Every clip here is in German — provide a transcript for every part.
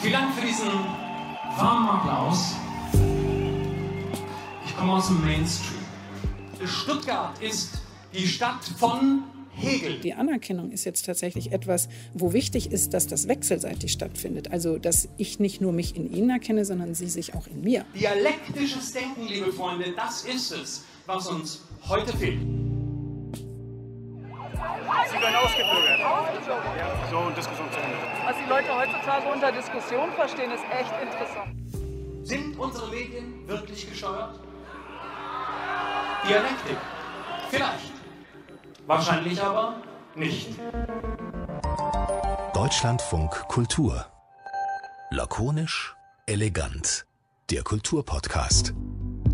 Vielen Dank für diesen warmen Applaus. Ich komme aus dem Mainstream. Stuttgart ist die Stadt von Hegel. Die Anerkennung ist jetzt tatsächlich etwas, wo wichtig ist, dass das wechselseitig stattfindet. Also, dass ich nicht nur mich in Ihnen erkenne, sondern Sie sich auch in mir. Dialektisches Denken, liebe Freunde, das ist es, was uns heute fehlt. Sie werden ausgebürgert. Ja, so, Diskussion zu Ende. Was die Leute heutzutage unter Diskussion verstehen, ist echt interessant. Sind unsere Medien wirklich gesteuert? Dialektik. Vielleicht. Wahrscheinlich aber nicht. Deutschlandfunk Kultur. Lakonisch, elegant. Der Kulturpodcast.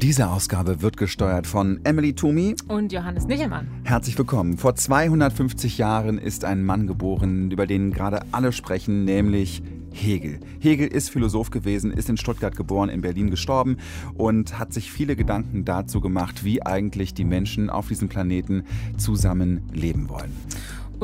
Diese Ausgabe wird gesteuert von Emily Tumi und Johannes Nichelmann. Herzlich willkommen. Vor 250 Jahren ist ein Mann geboren, über den gerade alle sprechen, nämlich Hegel. Hegel ist Philosoph gewesen, ist in Stuttgart geboren, in Berlin gestorben und hat sich viele Gedanken dazu gemacht, wie eigentlich die Menschen auf diesem Planeten zusammen leben wollen.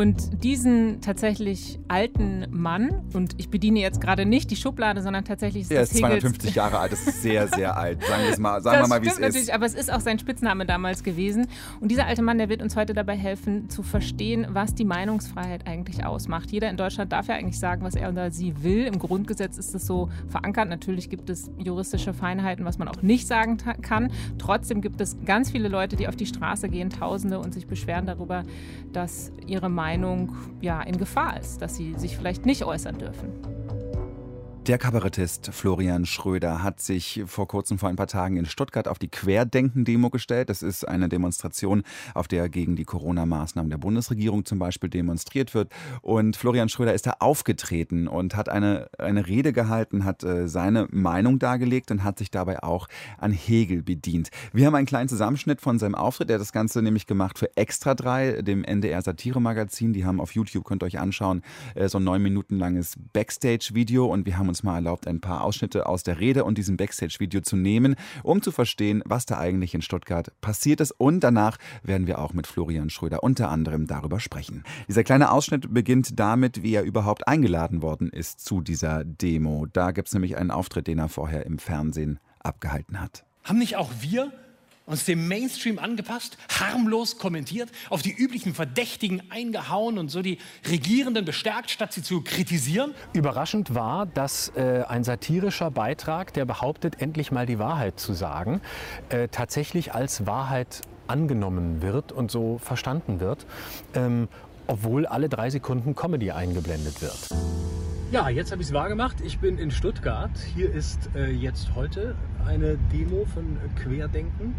Und diesen tatsächlich alten Mann, und ich bediene jetzt gerade nicht die Schublade, sondern tatsächlich ist Er ist 250 Jahre alt, das ist sehr, sehr alt. Sagen, wir mal, sagen wir mal, wie es ist. Aber es ist auch sein Spitzname damals gewesen. Und dieser alte Mann, der wird uns heute dabei helfen, zu verstehen, was die Meinungsfreiheit eigentlich ausmacht. Jeder in Deutschland darf ja eigentlich sagen, was er oder sie will. Im Grundgesetz ist es so verankert. Natürlich gibt es juristische Feinheiten, was man auch nicht sagen kann. Trotzdem gibt es ganz viele Leute, die auf die Straße gehen, Tausende, und sich beschweren darüber, dass ihre Meinung Meinung ja, in Gefahr ist, dass sie sich vielleicht nicht äußern dürfen. Der Kabarettist Florian Schröder hat sich vor kurzem, vor ein paar Tagen in Stuttgart auf die Querdenken-Demo gestellt. Das ist eine Demonstration, auf der gegen die Corona-Maßnahmen der Bundesregierung zum Beispiel demonstriert wird. Und Florian Schröder ist da aufgetreten und hat eine, eine Rede gehalten, hat äh, seine Meinung dargelegt und hat sich dabei auch an Hegel bedient. Wir haben einen kleinen Zusammenschnitt von seinem Auftritt. Er hat das Ganze nämlich gemacht für Extra 3, dem NDR-Satire-Magazin. Die haben auf YouTube, könnt ihr euch anschauen, äh, so ein neun Minuten langes Backstage-Video und wir haben uns mal erlaubt, ein paar Ausschnitte aus der Rede und diesem Backstage-Video zu nehmen, um zu verstehen, was da eigentlich in Stuttgart passiert ist. Und danach werden wir auch mit Florian Schröder unter anderem darüber sprechen. Dieser kleine Ausschnitt beginnt damit, wie er überhaupt eingeladen worden ist zu dieser Demo. Da gibt es nämlich einen Auftritt, den er vorher im Fernsehen abgehalten hat. Haben nicht auch wir uns dem Mainstream angepasst, harmlos kommentiert, auf die üblichen Verdächtigen eingehauen und so die Regierenden bestärkt, statt sie zu kritisieren? Überraschend war, dass äh, ein satirischer Beitrag, der behauptet, endlich mal die Wahrheit zu sagen, äh, tatsächlich als Wahrheit angenommen wird und so verstanden wird, ähm, obwohl alle drei Sekunden Comedy eingeblendet wird. Ja, jetzt habe ich es wahrgemacht. Ich bin in Stuttgart. Hier ist äh, jetzt heute eine Demo von Querdenken.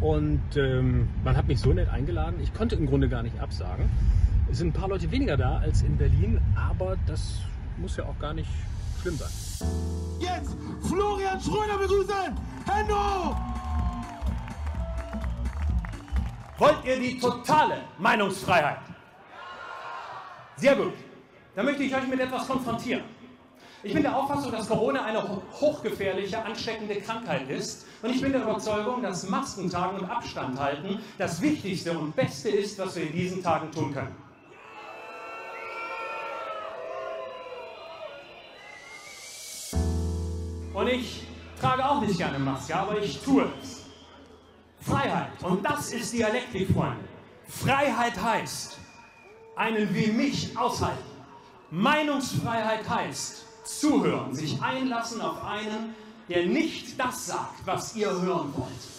Und ähm, man hat mich so nett eingeladen. Ich konnte im Grunde gar nicht absagen. Es sind ein paar Leute weniger da als in Berlin, aber das muss ja auch gar nicht schlimm sein. Jetzt Florian Schröder begrüßen! Hände Wollt ihr die totale Meinungsfreiheit? Sehr gut. Dann möchte ich euch mit etwas konfrontieren. Ich bin der Auffassung, dass Corona eine hochgefährliche, ansteckende Krankheit ist. Und ich bin der Überzeugung, dass Masken tragen und Abstand halten das Wichtigste und Beste ist, was wir in diesen Tagen tun können. Und ich trage auch nicht gerne Maske, aber ich tue es. Freiheit. Und das ist Dialektik, Freunde. Freiheit heißt, einen wie mich aushalten. Meinungsfreiheit heißt zuhören, sich einlassen auf einen, der nicht das sagt, was ihr hören wollt.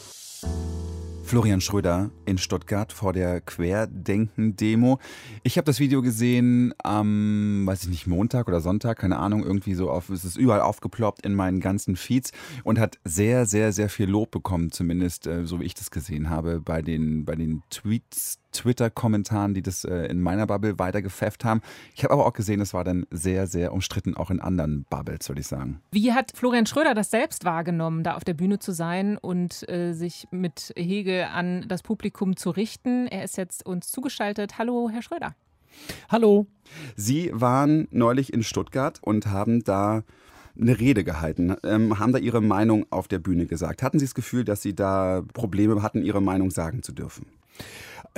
Florian Schröder in Stuttgart vor der Querdenken-Demo. Ich habe das Video gesehen am, weiß ich nicht, Montag oder Sonntag, keine Ahnung, irgendwie so auf, es ist überall aufgeploppt in meinen ganzen Feeds und hat sehr, sehr, sehr viel Lob bekommen, zumindest äh, so wie ich das gesehen habe, bei den, bei den Tweets, Twitter-Kommentaren, die das äh, in meiner Bubble weitergepfefft haben. Ich habe aber auch gesehen, es war dann sehr, sehr umstritten, auch in anderen Bubbles, würde ich sagen. Wie hat Florian Schröder das selbst wahrgenommen, da auf der Bühne zu sein und äh, sich mit Hege an das Publikum zu richten? Er ist jetzt uns zugeschaltet. Hallo, Herr Schröder. Hallo. Sie waren neulich in Stuttgart und haben da eine Rede gehalten, ähm, haben da Ihre Meinung auf der Bühne gesagt. Hatten Sie das Gefühl, dass Sie da Probleme hatten, Ihre Meinung sagen zu dürfen?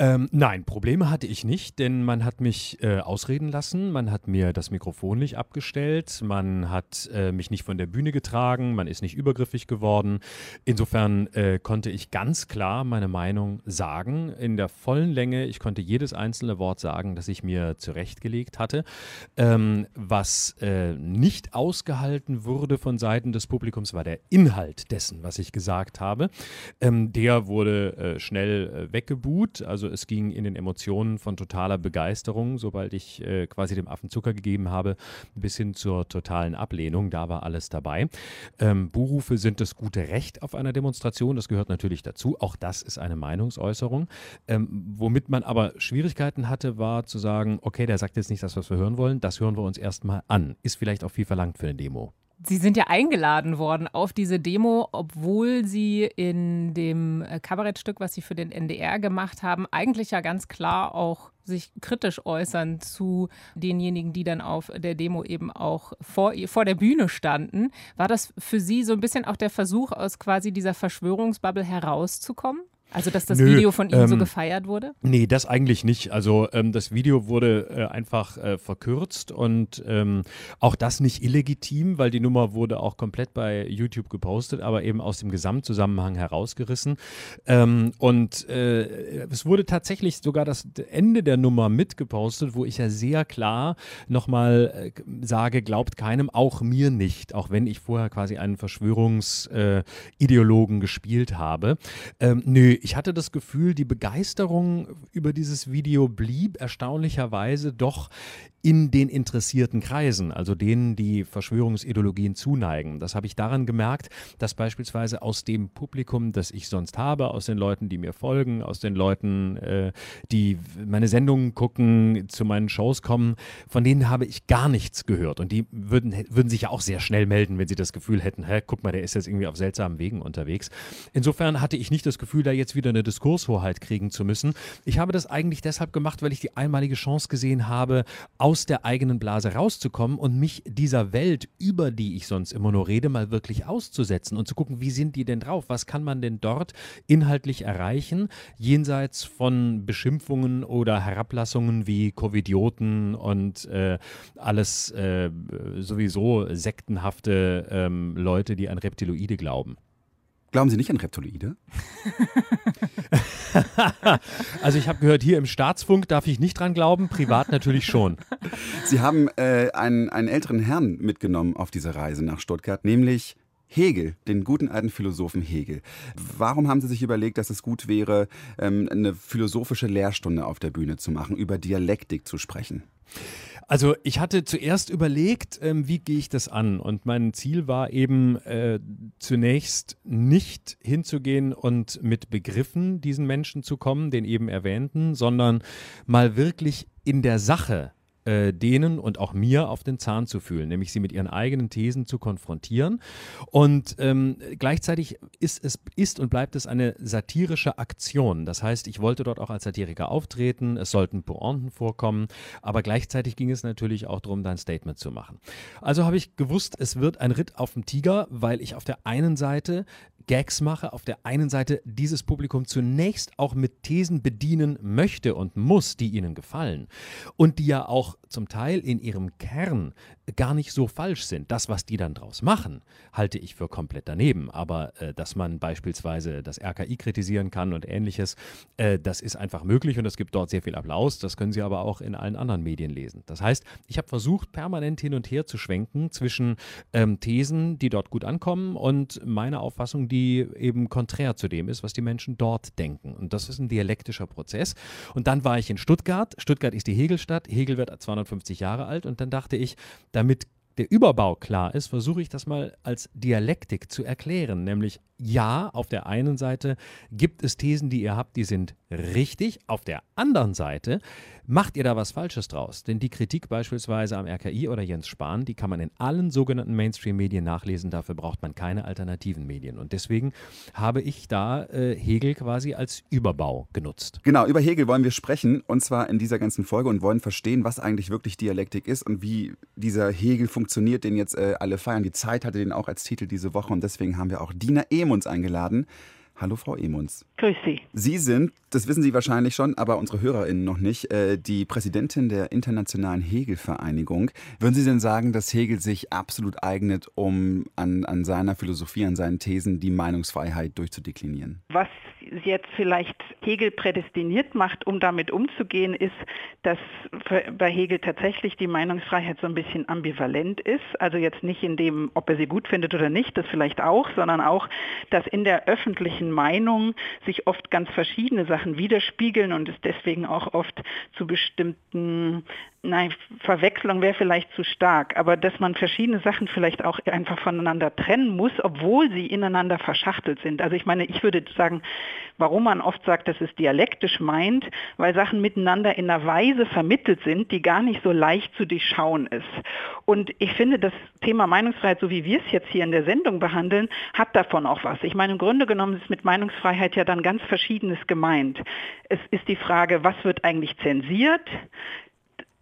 Ähm, nein, Probleme hatte ich nicht, denn man hat mich äh, ausreden lassen, man hat mir das Mikrofon nicht abgestellt, man hat äh, mich nicht von der Bühne getragen, man ist nicht übergriffig geworden. Insofern äh, konnte ich ganz klar meine Meinung sagen, in der vollen Länge. Ich konnte jedes einzelne Wort sagen, das ich mir zurechtgelegt hatte. Ähm, was äh, nicht ausgehalten wurde von Seiten des Publikums, war der Inhalt dessen, was ich gesagt habe. Ähm, der wurde äh, schnell äh, weggebuht. Also es ging in den Emotionen von totaler Begeisterung, sobald ich äh, quasi dem Affen Zucker gegeben habe, bis hin zur totalen Ablehnung. Da war alles dabei. Ähm, Buhrufe sind das gute Recht auf einer Demonstration. Das gehört natürlich dazu. Auch das ist eine Meinungsäußerung. Ähm, womit man aber Schwierigkeiten hatte, war zu sagen, okay, der sagt jetzt nicht das, was wir hören wollen. Das hören wir uns erstmal an. Ist vielleicht auch viel verlangt für eine Demo. Sie sind ja eingeladen worden auf diese Demo, obwohl Sie in dem äh, Kabarettstück, was Sie für den NDR gemacht haben, eigentlich ja ganz klar auch sich kritisch äußern zu denjenigen, die dann auf der Demo eben auch vor, vor der Bühne standen. War das für Sie so ein bisschen auch der Versuch, aus quasi dieser Verschwörungsbubble herauszukommen? Also, dass das Nö, Video von Ihnen so ähm, gefeiert wurde? Nee, das eigentlich nicht. Also ähm, das Video wurde äh, einfach äh, verkürzt und ähm, auch das nicht illegitim, weil die Nummer wurde auch komplett bei YouTube gepostet, aber eben aus dem Gesamtzusammenhang herausgerissen. Ähm, und äh, es wurde tatsächlich sogar das Ende der Nummer mitgepostet, wo ich ja sehr klar nochmal äh, sage, glaubt keinem, auch mir nicht, auch wenn ich vorher quasi einen Verschwörungsideologen gespielt habe. Ähm, nö, ich hatte das Gefühl, die Begeisterung über dieses Video blieb erstaunlicherweise doch in den interessierten Kreisen, also denen, die Verschwörungsideologien zuneigen. Das habe ich daran gemerkt, dass beispielsweise aus dem Publikum, das ich sonst habe, aus den Leuten, die mir folgen, aus den Leuten, äh, die meine Sendungen gucken, zu meinen Shows kommen, von denen habe ich gar nichts gehört. Und die würden, würden sich ja auch sehr schnell melden, wenn sie das Gefühl hätten, hä, guck mal, der ist jetzt irgendwie auf seltsamen Wegen unterwegs. Insofern hatte ich nicht das Gefühl, da jetzt wieder eine Diskurshoheit kriegen zu müssen. Ich habe das eigentlich deshalb gemacht, weil ich die einmalige Chance gesehen habe, aus der eigenen Blase rauszukommen und mich dieser Welt, über die ich sonst immer nur rede, mal wirklich auszusetzen und zu gucken, wie sind die denn drauf? Was kann man denn dort inhaltlich erreichen, jenseits von Beschimpfungen oder Herablassungen wie Covidioten und äh, alles äh, sowieso sektenhafte ähm, Leute, die an Reptiloide glauben. Glauben Sie nicht an Reptiloide? also ich habe gehört, hier im Staatsfunk darf ich nicht dran glauben, privat natürlich schon. Sie haben äh, einen, einen älteren Herrn mitgenommen auf diese Reise nach Stuttgart, nämlich Hegel, den guten alten Philosophen Hegel. Warum haben Sie sich überlegt, dass es gut wäre, ähm, eine philosophische Lehrstunde auf der Bühne zu machen, über Dialektik zu sprechen? Also ich hatte zuerst überlegt, ähm, wie gehe ich das an? Und mein Ziel war eben äh, zunächst nicht hinzugehen und mit Begriffen diesen Menschen zu kommen, den eben erwähnten, sondern mal wirklich in der Sache äh, denen und auch mir auf den Zahn zu fühlen, nämlich sie mit ihren eigenen Thesen zu konfrontieren. Und ähm, gleichzeitig ist es ist und bleibt es eine satirische Aktion. Das heißt, ich wollte dort auch als Satiriker auftreten, es sollten Pointen vorkommen, aber gleichzeitig ging es natürlich auch darum, da ein Statement zu machen. Also habe ich gewusst, es wird ein Ritt auf dem Tiger, weil ich auf der einen Seite Gags mache, auf der einen Seite dieses Publikum zunächst auch mit Thesen bedienen möchte und muss, die ihnen gefallen und die ja auch zum Teil in ihrem Kern gar nicht so falsch sind. Das, was die dann draus machen, halte ich für komplett daneben. Aber äh, dass man beispielsweise das RKI kritisieren kann und ähnliches, äh, das ist einfach möglich und es gibt dort sehr viel Applaus. Das können Sie aber auch in allen anderen Medien lesen. Das heißt, ich habe versucht, permanent hin und her zu schwenken zwischen ähm, Thesen, die dort gut ankommen und meiner Auffassung, die eben konträr zu dem ist, was die Menschen dort denken. Und das ist ein dialektischer Prozess. Und dann war ich in Stuttgart. Stuttgart ist die Hegelstadt. Hegel wird 250 Jahre alt. Und dann dachte ich, damit der Überbau klar ist, versuche ich das mal als Dialektik zu erklären. Nämlich, ja, auf der einen Seite gibt es Thesen, die ihr habt, die sind richtig. Auf der anderen Seite macht ihr da was Falsches draus. Denn die Kritik beispielsweise am RKI oder Jens Spahn, die kann man in allen sogenannten Mainstream-Medien nachlesen. Dafür braucht man keine alternativen Medien. Und deswegen habe ich da äh, Hegel quasi als Überbau genutzt. Genau, über Hegel wollen wir sprechen. Und zwar in dieser ganzen Folge und wollen verstehen, was eigentlich wirklich Dialektik ist und wie dieser Hegel funktioniert, den jetzt äh, alle feiern. Die Zeit hatte den auch als Titel diese Woche. Und deswegen haben wir auch Dina Emunds eingeladen. Hallo, Frau Emunds. Grüß Sie. Sie sind, das wissen Sie wahrscheinlich schon, aber unsere HörerInnen noch nicht, äh, die Präsidentin der Internationalen Hegel-Vereinigung. Würden Sie denn sagen, dass Hegel sich absolut eignet, um an, an seiner Philosophie, an seinen Thesen die Meinungsfreiheit durchzudeklinieren? Was jetzt vielleicht Hegel prädestiniert macht, um damit umzugehen, ist, dass bei Hegel tatsächlich die Meinungsfreiheit so ein bisschen ambivalent ist. Also jetzt nicht in dem, ob er sie gut findet oder nicht, das vielleicht auch, sondern auch, dass in der öffentlichen Meinung sich oft ganz verschiedene Sachen widerspiegeln und es deswegen auch oft zu bestimmten Nein, Verwechslung wäre vielleicht zu stark, aber dass man verschiedene Sachen vielleicht auch einfach voneinander trennen muss, obwohl sie ineinander verschachtelt sind. Also ich meine, ich würde sagen, warum man oft sagt, dass es dialektisch meint, weil Sachen miteinander in einer Weise vermittelt sind, die gar nicht so leicht zu durchschauen ist. Und ich finde, das Thema Meinungsfreiheit, so wie wir es jetzt hier in der Sendung behandeln, hat davon auch was. Ich meine, im Grunde genommen ist mit Meinungsfreiheit ja dann ganz Verschiedenes gemeint. Es ist die Frage, was wird eigentlich zensiert?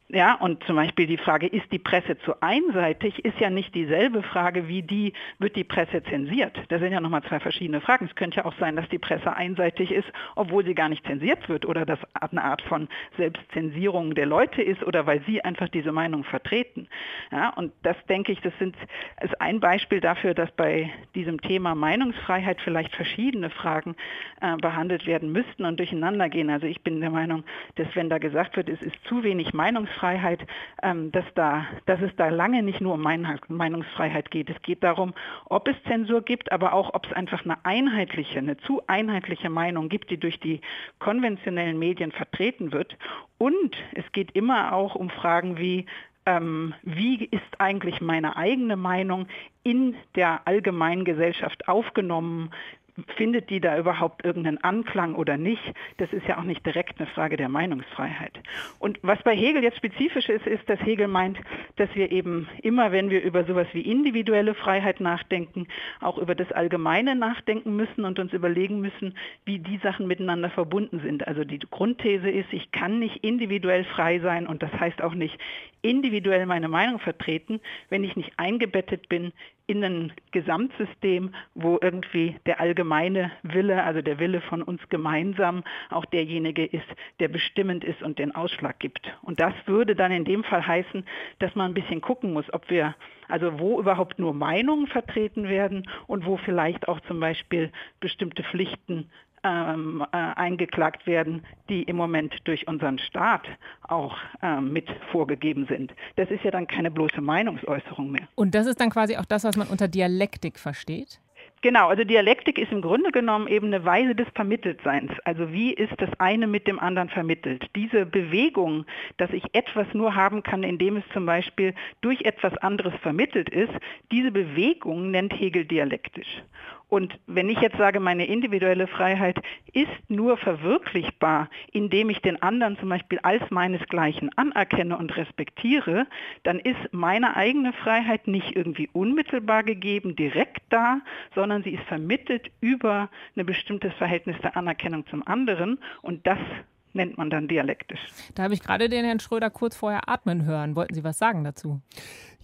Ja, und zum Beispiel die Frage, ist die Presse zu einseitig, ist ja nicht dieselbe Frage wie die, wird die Presse zensiert? Das sind ja nochmal zwei verschiedene Fragen. Es könnte ja auch sein, dass die Presse einseitig ist, obwohl sie gar nicht zensiert wird oder das eine Art von Selbstzensierung der Leute ist oder weil sie einfach diese Meinung vertreten. Ja, und das denke ich, das sind, ist ein Beispiel dafür, dass bei diesem Thema Meinungsfreiheit vielleicht verschiedene Fragen äh, behandelt werden müssten und durcheinander gehen. Also ich bin der Meinung, dass wenn da gesagt wird, es ist zu wenig Meinungsfreiheit, Meinungsfreiheit, ähm, dass, da, dass es da lange nicht nur um Meinungsfreiheit geht. Es geht darum, ob es Zensur gibt, aber auch, ob es einfach eine einheitliche, eine zu einheitliche Meinung gibt, die durch die konventionellen Medien vertreten wird. Und es geht immer auch um Fragen wie, ähm, wie ist eigentlich meine eigene Meinung in der allgemeinen Gesellschaft aufgenommen? Findet die da überhaupt irgendeinen Anklang oder nicht? Das ist ja auch nicht direkt eine Frage der Meinungsfreiheit. Und was bei Hegel jetzt spezifisch ist, ist, dass Hegel meint, dass wir eben immer, wenn wir über sowas wie individuelle Freiheit nachdenken, auch über das Allgemeine nachdenken müssen und uns überlegen müssen, wie die Sachen miteinander verbunden sind. Also die Grundthese ist, ich kann nicht individuell frei sein und das heißt auch nicht individuell meine Meinung vertreten, wenn ich nicht eingebettet bin in ein Gesamtsystem, wo irgendwie der allgemeine Wille, also der Wille von uns gemeinsam, auch derjenige ist, der bestimmend ist und den Ausschlag gibt. Und das würde dann in dem Fall heißen, dass man ein bisschen gucken muss, ob wir, also wo überhaupt nur Meinungen vertreten werden und wo vielleicht auch zum Beispiel bestimmte Pflichten ähm, äh, eingeklagt werden, die im Moment durch unseren Staat auch äh, mit vorgegeben sind. Das ist ja dann keine bloße Meinungsäußerung mehr. Und das ist dann quasi auch das, was man unter Dialektik versteht? Genau, also Dialektik ist im Grunde genommen eben eine Weise des Vermitteltseins. Also wie ist das eine mit dem anderen vermittelt? Diese Bewegung, dass ich etwas nur haben kann, indem es zum Beispiel durch etwas anderes vermittelt ist, diese Bewegung nennt Hegel dialektisch. Und wenn ich jetzt sage, meine individuelle Freiheit ist nur verwirklichbar, indem ich den anderen zum Beispiel als meinesgleichen anerkenne und respektiere, dann ist meine eigene Freiheit nicht irgendwie unmittelbar gegeben, direkt da, sondern sie ist vermittelt über ein bestimmtes Verhältnis der Anerkennung zum anderen. Und das nennt man dann dialektisch. Da habe ich gerade den Herrn Schröder kurz vorher atmen hören. Wollten Sie was sagen dazu?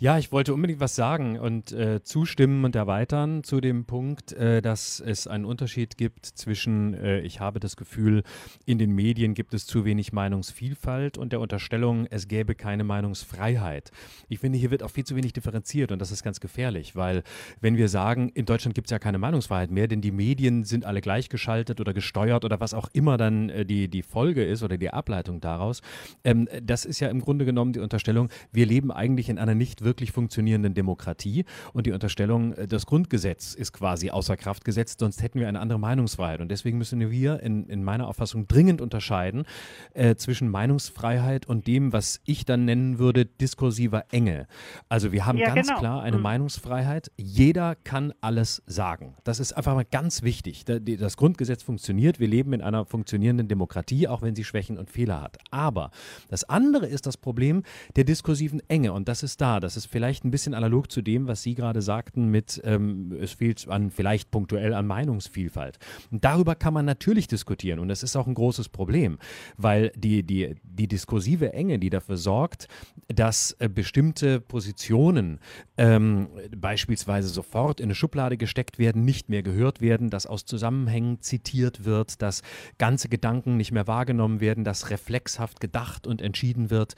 Ja, ich wollte unbedingt was sagen und äh, zustimmen und erweitern zu dem Punkt, äh, dass es einen Unterschied gibt zwischen, äh, ich habe das Gefühl, in den Medien gibt es zu wenig Meinungsvielfalt und der Unterstellung, es gäbe keine Meinungsfreiheit. Ich finde, hier wird auch viel zu wenig differenziert und das ist ganz gefährlich, weil wenn wir sagen, in Deutschland gibt es ja keine Meinungsfreiheit mehr, denn die Medien sind alle gleichgeschaltet oder gesteuert oder was auch immer dann äh, die, die Folge ist oder die Ableitung daraus, ähm, das ist ja im Grunde genommen die Unterstellung, wir leben eigentlich in einer nicht wirklich wirklich funktionierenden Demokratie. Und die Unterstellung, äh, das Grundgesetz ist quasi außer Kraft gesetzt, sonst hätten wir eine andere Meinungsfreiheit. Und deswegen müssen wir in, in meiner Auffassung dringend unterscheiden äh, zwischen Meinungsfreiheit und dem, was ich dann nennen würde, diskursiver Enge. Also wir haben ja, ganz genau. klar eine mhm. Meinungsfreiheit. Jeder kann alles sagen. Das ist einfach mal ganz wichtig. Das Grundgesetz funktioniert. Wir leben in einer funktionierenden Demokratie, auch wenn sie Schwächen und Fehler hat. Aber das andere ist das Problem der diskursiven Enge. Und das ist da. Das ist ist vielleicht ein bisschen analog zu dem, was Sie gerade sagten mit, ähm, es fehlt an, vielleicht punktuell an Meinungsvielfalt. Und darüber kann man natürlich diskutieren und das ist auch ein großes Problem, weil die, die, die diskursive Enge, die dafür sorgt, dass äh, bestimmte Positionen ähm, beispielsweise sofort in eine Schublade gesteckt werden, nicht mehr gehört werden, dass aus Zusammenhängen zitiert wird, dass ganze Gedanken nicht mehr wahrgenommen werden, dass reflexhaft gedacht und entschieden wird,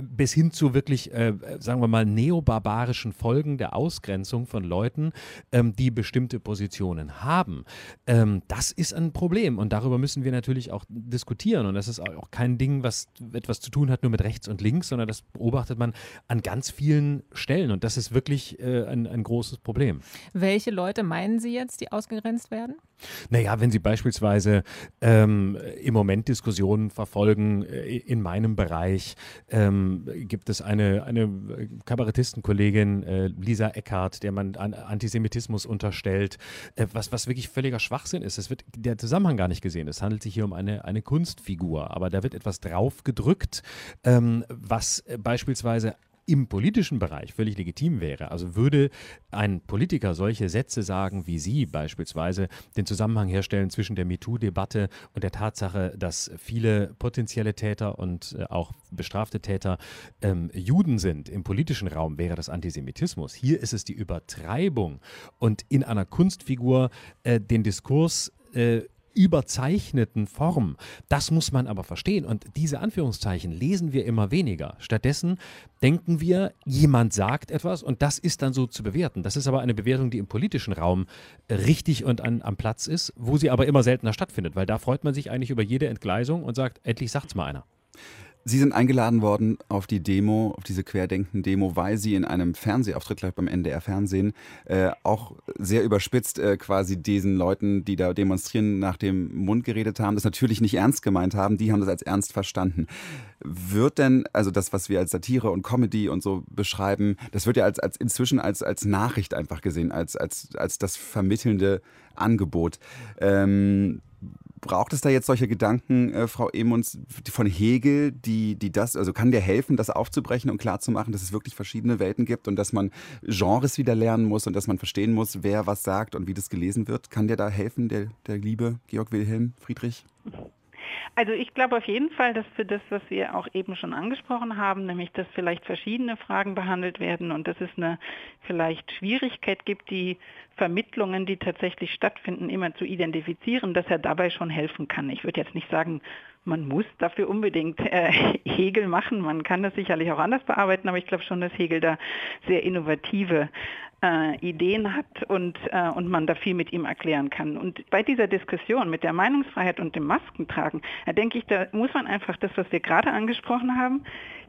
bis hin zu wirklich, äh, sagen wir mal, neobarbarischen Folgen der Ausgrenzung von Leuten, ähm, die bestimmte Positionen haben. Ähm, das ist ein Problem und darüber müssen wir natürlich auch diskutieren und das ist auch kein Ding, was etwas zu tun hat nur mit rechts und links, sondern das beobachtet man an ganz vielen Stellen und das ist wirklich äh, ein, ein großes Problem. Welche Leute meinen Sie jetzt, die ausgegrenzt werden? Naja, wenn Sie beispielsweise ähm, im Moment Diskussionen verfolgen, äh, in meinem Bereich ähm, gibt es eine, eine Kabarettistenkollegin, äh, Lisa Eckhardt, der man an Antisemitismus unterstellt, äh, was, was wirklich völliger Schwachsinn ist. Es wird der Zusammenhang gar nicht gesehen. Es handelt sich hier um eine, eine Kunstfigur, aber da wird etwas draufgedrückt, ähm, was äh, beispielsweise im politischen Bereich völlig legitim wäre. Also würde ein Politiker solche Sätze sagen, wie Sie beispielsweise den Zusammenhang herstellen zwischen der MeToo-Debatte und der Tatsache, dass viele potenzielle Täter und äh, auch bestrafte Täter ähm, Juden sind im politischen Raum, wäre das Antisemitismus. Hier ist es die Übertreibung und in einer Kunstfigur äh, den Diskurs äh, überzeichneten Form. Das muss man aber verstehen. Und diese Anführungszeichen lesen wir immer weniger. Stattdessen denken wir, jemand sagt etwas und das ist dann so zu bewerten. Das ist aber eine Bewertung, die im politischen Raum richtig und an, am Platz ist, wo sie aber immer seltener stattfindet, weil da freut man sich eigentlich über jede Entgleisung und sagt, endlich sagt's mal einer. Sie sind eingeladen worden auf die Demo, auf diese Querdenken-Demo, weil Sie in einem Fernsehauftritt gleich beim NDR Fernsehen äh, auch sehr überspitzt äh, quasi diesen Leuten, die da demonstrieren, nach dem Mund geredet haben, das natürlich nicht ernst gemeint haben, die haben das als ernst verstanden. Wird denn, also das, was wir als Satire und Comedy und so beschreiben, das wird ja als, als inzwischen als, als Nachricht einfach gesehen, als, als, als das vermittelnde Angebot. Ähm, Braucht es da jetzt solche Gedanken, äh, Frau Emons, von Hegel, die, die das, also kann der helfen, das aufzubrechen und klarzumachen, dass es wirklich verschiedene Welten gibt und dass man Genres wieder lernen muss und dass man verstehen muss, wer was sagt und wie das gelesen wird? Kann der da helfen, der, der liebe Georg Wilhelm Friedrich? Also ich glaube auf jeden Fall, dass für das, was wir auch eben schon angesprochen haben, nämlich dass vielleicht verschiedene Fragen behandelt werden und dass es eine vielleicht Schwierigkeit gibt, die Vermittlungen, die tatsächlich stattfinden, immer zu identifizieren, dass er dabei schon helfen kann. Ich würde jetzt nicht sagen, man muss dafür unbedingt äh, Hegel machen. Man kann das sicherlich auch anders bearbeiten, aber ich glaube schon, dass Hegel da sehr innovative äh, Ideen hat und, äh, und man da viel mit ihm erklären kann. Und bei dieser Diskussion mit der Meinungsfreiheit und dem Maskentragen, da denke ich, da muss man einfach das, was wir gerade angesprochen haben,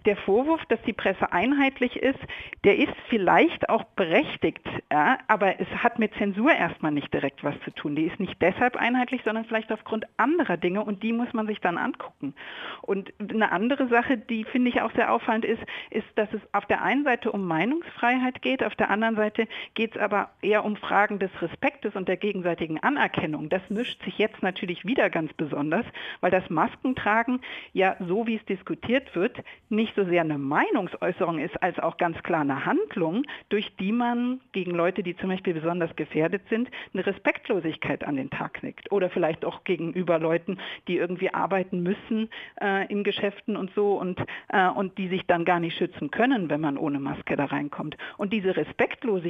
der Vorwurf, dass die Presse einheitlich ist, der ist vielleicht auch berechtigt, ja, aber es hat mit Zensur erstmal nicht direkt was zu tun. Die ist nicht deshalb einheitlich, sondern vielleicht aufgrund anderer Dinge und die muss man sich dann angucken. Und eine andere Sache, die finde ich auch sehr auffallend ist, ist, dass es auf der einen Seite um Meinungsfreiheit geht, auf der anderen Seite geht es aber eher um Fragen des Respektes und der gegenseitigen Anerkennung. Das mischt sich jetzt natürlich wieder ganz besonders, weil das Maskentragen ja so wie es diskutiert wird, nicht so sehr eine Meinungsäußerung ist, als auch ganz klar eine Handlung, durch die man gegen Leute, die zum Beispiel besonders gefährdet sind, eine Respektlosigkeit an den Tag legt. Oder vielleicht auch gegenüber Leuten, die irgendwie arbeiten müssen äh, in Geschäften und so und, äh, und die sich dann gar nicht schützen können, wenn man ohne Maske da reinkommt. Und diese Respektlosigkeit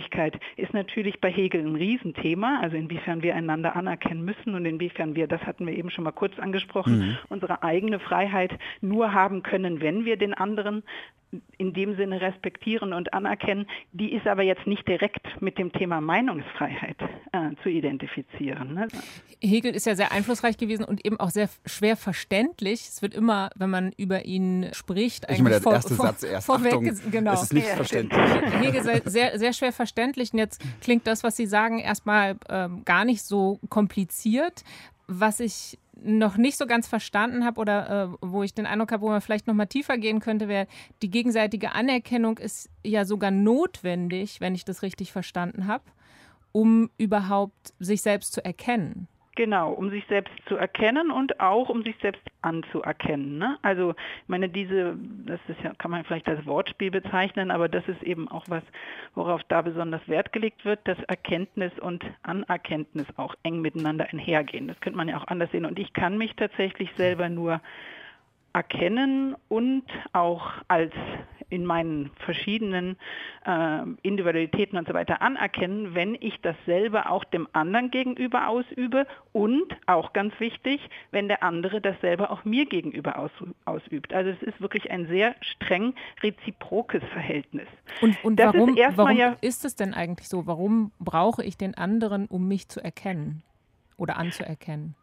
ist natürlich bei Hegel ein Riesenthema, also inwiefern wir einander anerkennen müssen und inwiefern wir, das hatten wir eben schon mal kurz angesprochen, mhm. unsere eigene Freiheit nur haben können, wenn wir den anderen in dem Sinne respektieren und anerkennen. Die ist aber jetzt nicht direkt mit dem Thema Meinungsfreiheit äh, zu identifizieren. Ne? Hegel ist ja sehr einflussreich gewesen und eben auch sehr schwer verständlich. Es wird immer, wenn man über ihn spricht, eigentlich ich meine, der vor, erste vor, Satz erst. Vorweg, Achtung, genau. Es ist nicht ja, verständlich. Hegel sehr, sehr, sehr, schwer verständlich. Und jetzt klingt das, was Sie sagen, erstmal ähm, gar nicht so kompliziert. Was ich noch nicht so ganz verstanden habe oder äh, wo ich den Eindruck habe, wo man vielleicht noch mal tiefer gehen könnte, wäre, die gegenseitige Anerkennung ist ja sogar notwendig, wenn ich das richtig verstanden habe, um überhaupt sich selbst zu erkennen. Genau, um sich selbst zu erkennen und auch um sich selbst anzuerkennen. Ne? Also, ich meine, diese, das ist ja, kann man vielleicht als Wortspiel bezeichnen, aber das ist eben auch was, worauf da besonders Wert gelegt wird, dass Erkenntnis und Anerkenntnis auch eng miteinander einhergehen. Das könnte man ja auch anders sehen. Und ich kann mich tatsächlich selber nur erkennen und auch als in meinen verschiedenen äh, Individualitäten und so weiter anerkennen, wenn ich dasselbe auch dem anderen gegenüber ausübe und auch ganz wichtig, wenn der andere dasselbe auch mir gegenüber aus, ausübt. Also es ist wirklich ein sehr streng reziprokes Verhältnis. Und, und warum, ist, warum ja ist es denn eigentlich so? Warum brauche ich den anderen, um mich zu erkennen oder anzuerkennen?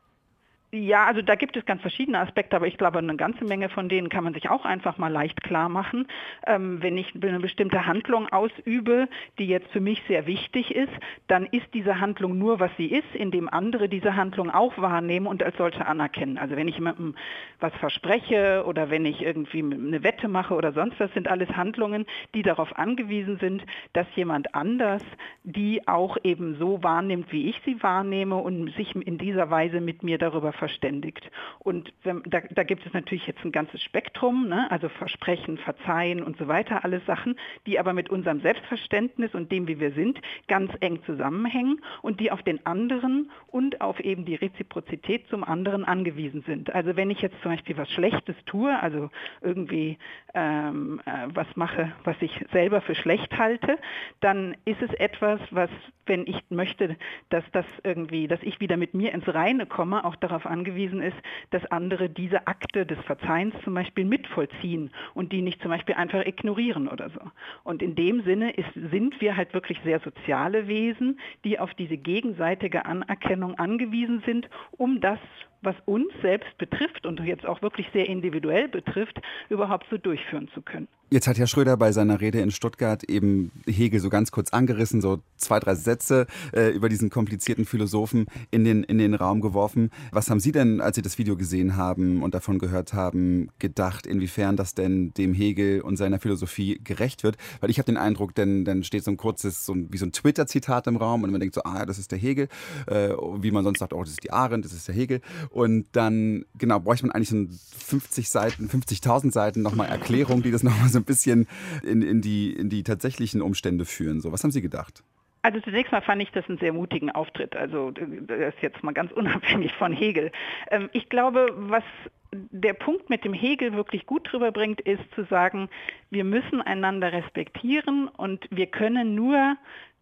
Ja, also da gibt es ganz verschiedene Aspekte, aber ich glaube, eine ganze Menge von denen kann man sich auch einfach mal leicht klar machen. Ähm, wenn ich eine bestimmte Handlung ausübe, die jetzt für mich sehr wichtig ist, dann ist diese Handlung nur, was sie ist, indem andere diese Handlung auch wahrnehmen und als solche anerkennen. Also wenn ich jemandem was verspreche oder wenn ich irgendwie eine Wette mache oder sonst was, sind alles Handlungen, die darauf angewiesen sind, dass jemand anders die auch eben so wahrnimmt, wie ich sie wahrnehme und sich in dieser Weise mit mir darüber verständigt. Und wenn, da, da, gibt es natürlich jetzt ein ganzes Spektrum, ne? also Versprechen, Verzeihen und so weiter, alles Sachen, die aber mit unserem Selbstverständnis und dem, wie wir sind, ganz eng zusammenhängen und die auf den anderen und auf eben die Reziprozität zum anderen angewiesen sind. Also wenn ich jetzt zum Beispiel was Schlechtes tue, also irgendwie ähm, äh, was mache, was ich selber für schlecht halte, dann ist es etwas, was, wenn ich möchte, dass das irgendwie, dass ich wieder mit mir ins Reine komme, auch darauf angewiesen ist, dass andere diese Akte des Verzeihens zum Beispiel mitvollziehen und die nicht zum Beispiel einfach ignorieren oder so. Und in dem Sinne ist, sind wir halt wirklich sehr soziale Wesen, die auf diese gegenseitige Anerkennung angewiesen sind, um das was uns selbst betrifft und jetzt auch wirklich sehr individuell betrifft, überhaupt so durchführen zu können. Jetzt hat Herr Schröder bei seiner Rede in Stuttgart eben Hegel so ganz kurz angerissen, so zwei, drei Sätze äh, über diesen komplizierten Philosophen in den, in den Raum geworfen. Was haben Sie denn, als Sie das Video gesehen haben und davon gehört haben, gedacht, inwiefern das denn dem Hegel und seiner Philosophie gerecht wird? Weil ich habe den Eindruck, denn dann steht so ein kurzes, so ein, wie so ein Twitter-Zitat im Raum und man denkt so, ah, das ist der Hegel, äh, wie man sonst sagt, oh, das ist die Arendt, das ist der Hegel. Und dann, genau, bräuchte man eigentlich so 50 Seiten, 50.000 Seiten nochmal Erklärung, die das nochmal so ein bisschen in, in, die, in die tatsächlichen Umstände führen. So, was haben Sie gedacht? Also zunächst mal fand ich das einen sehr mutigen Auftritt. Also das ist jetzt mal ganz unabhängig von Hegel. Ähm, ich glaube, was der Punkt mit dem Hegel wirklich gut drüber bringt, ist zu sagen, wir müssen einander respektieren und wir können nur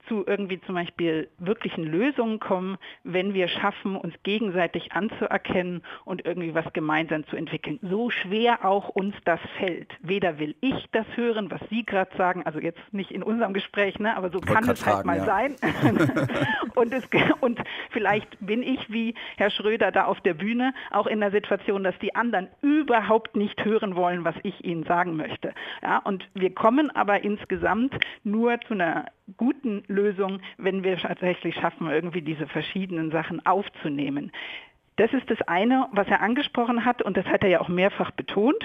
zu irgendwie zum Beispiel wirklichen Lösungen kommen, wenn wir schaffen, uns gegenseitig anzuerkennen und irgendwie was gemeinsam zu entwickeln. So schwer auch uns das fällt. Weder will ich das hören, was Sie gerade sagen, also jetzt nicht in unserem Gespräch, ne, aber so kann es halt mal ja. sein. und, es, und vielleicht bin ich wie Herr Schröder da auf der Bühne auch in der Situation, dass die anderen überhaupt nicht hören wollen, was ich ihnen sagen möchte. Ja, und wir kommen aber insgesamt nur zu einer guten Lösung, wenn wir tatsächlich schaffen, irgendwie diese verschiedenen Sachen aufzunehmen. Das ist das eine, was er angesprochen hat und das hat er ja auch mehrfach betont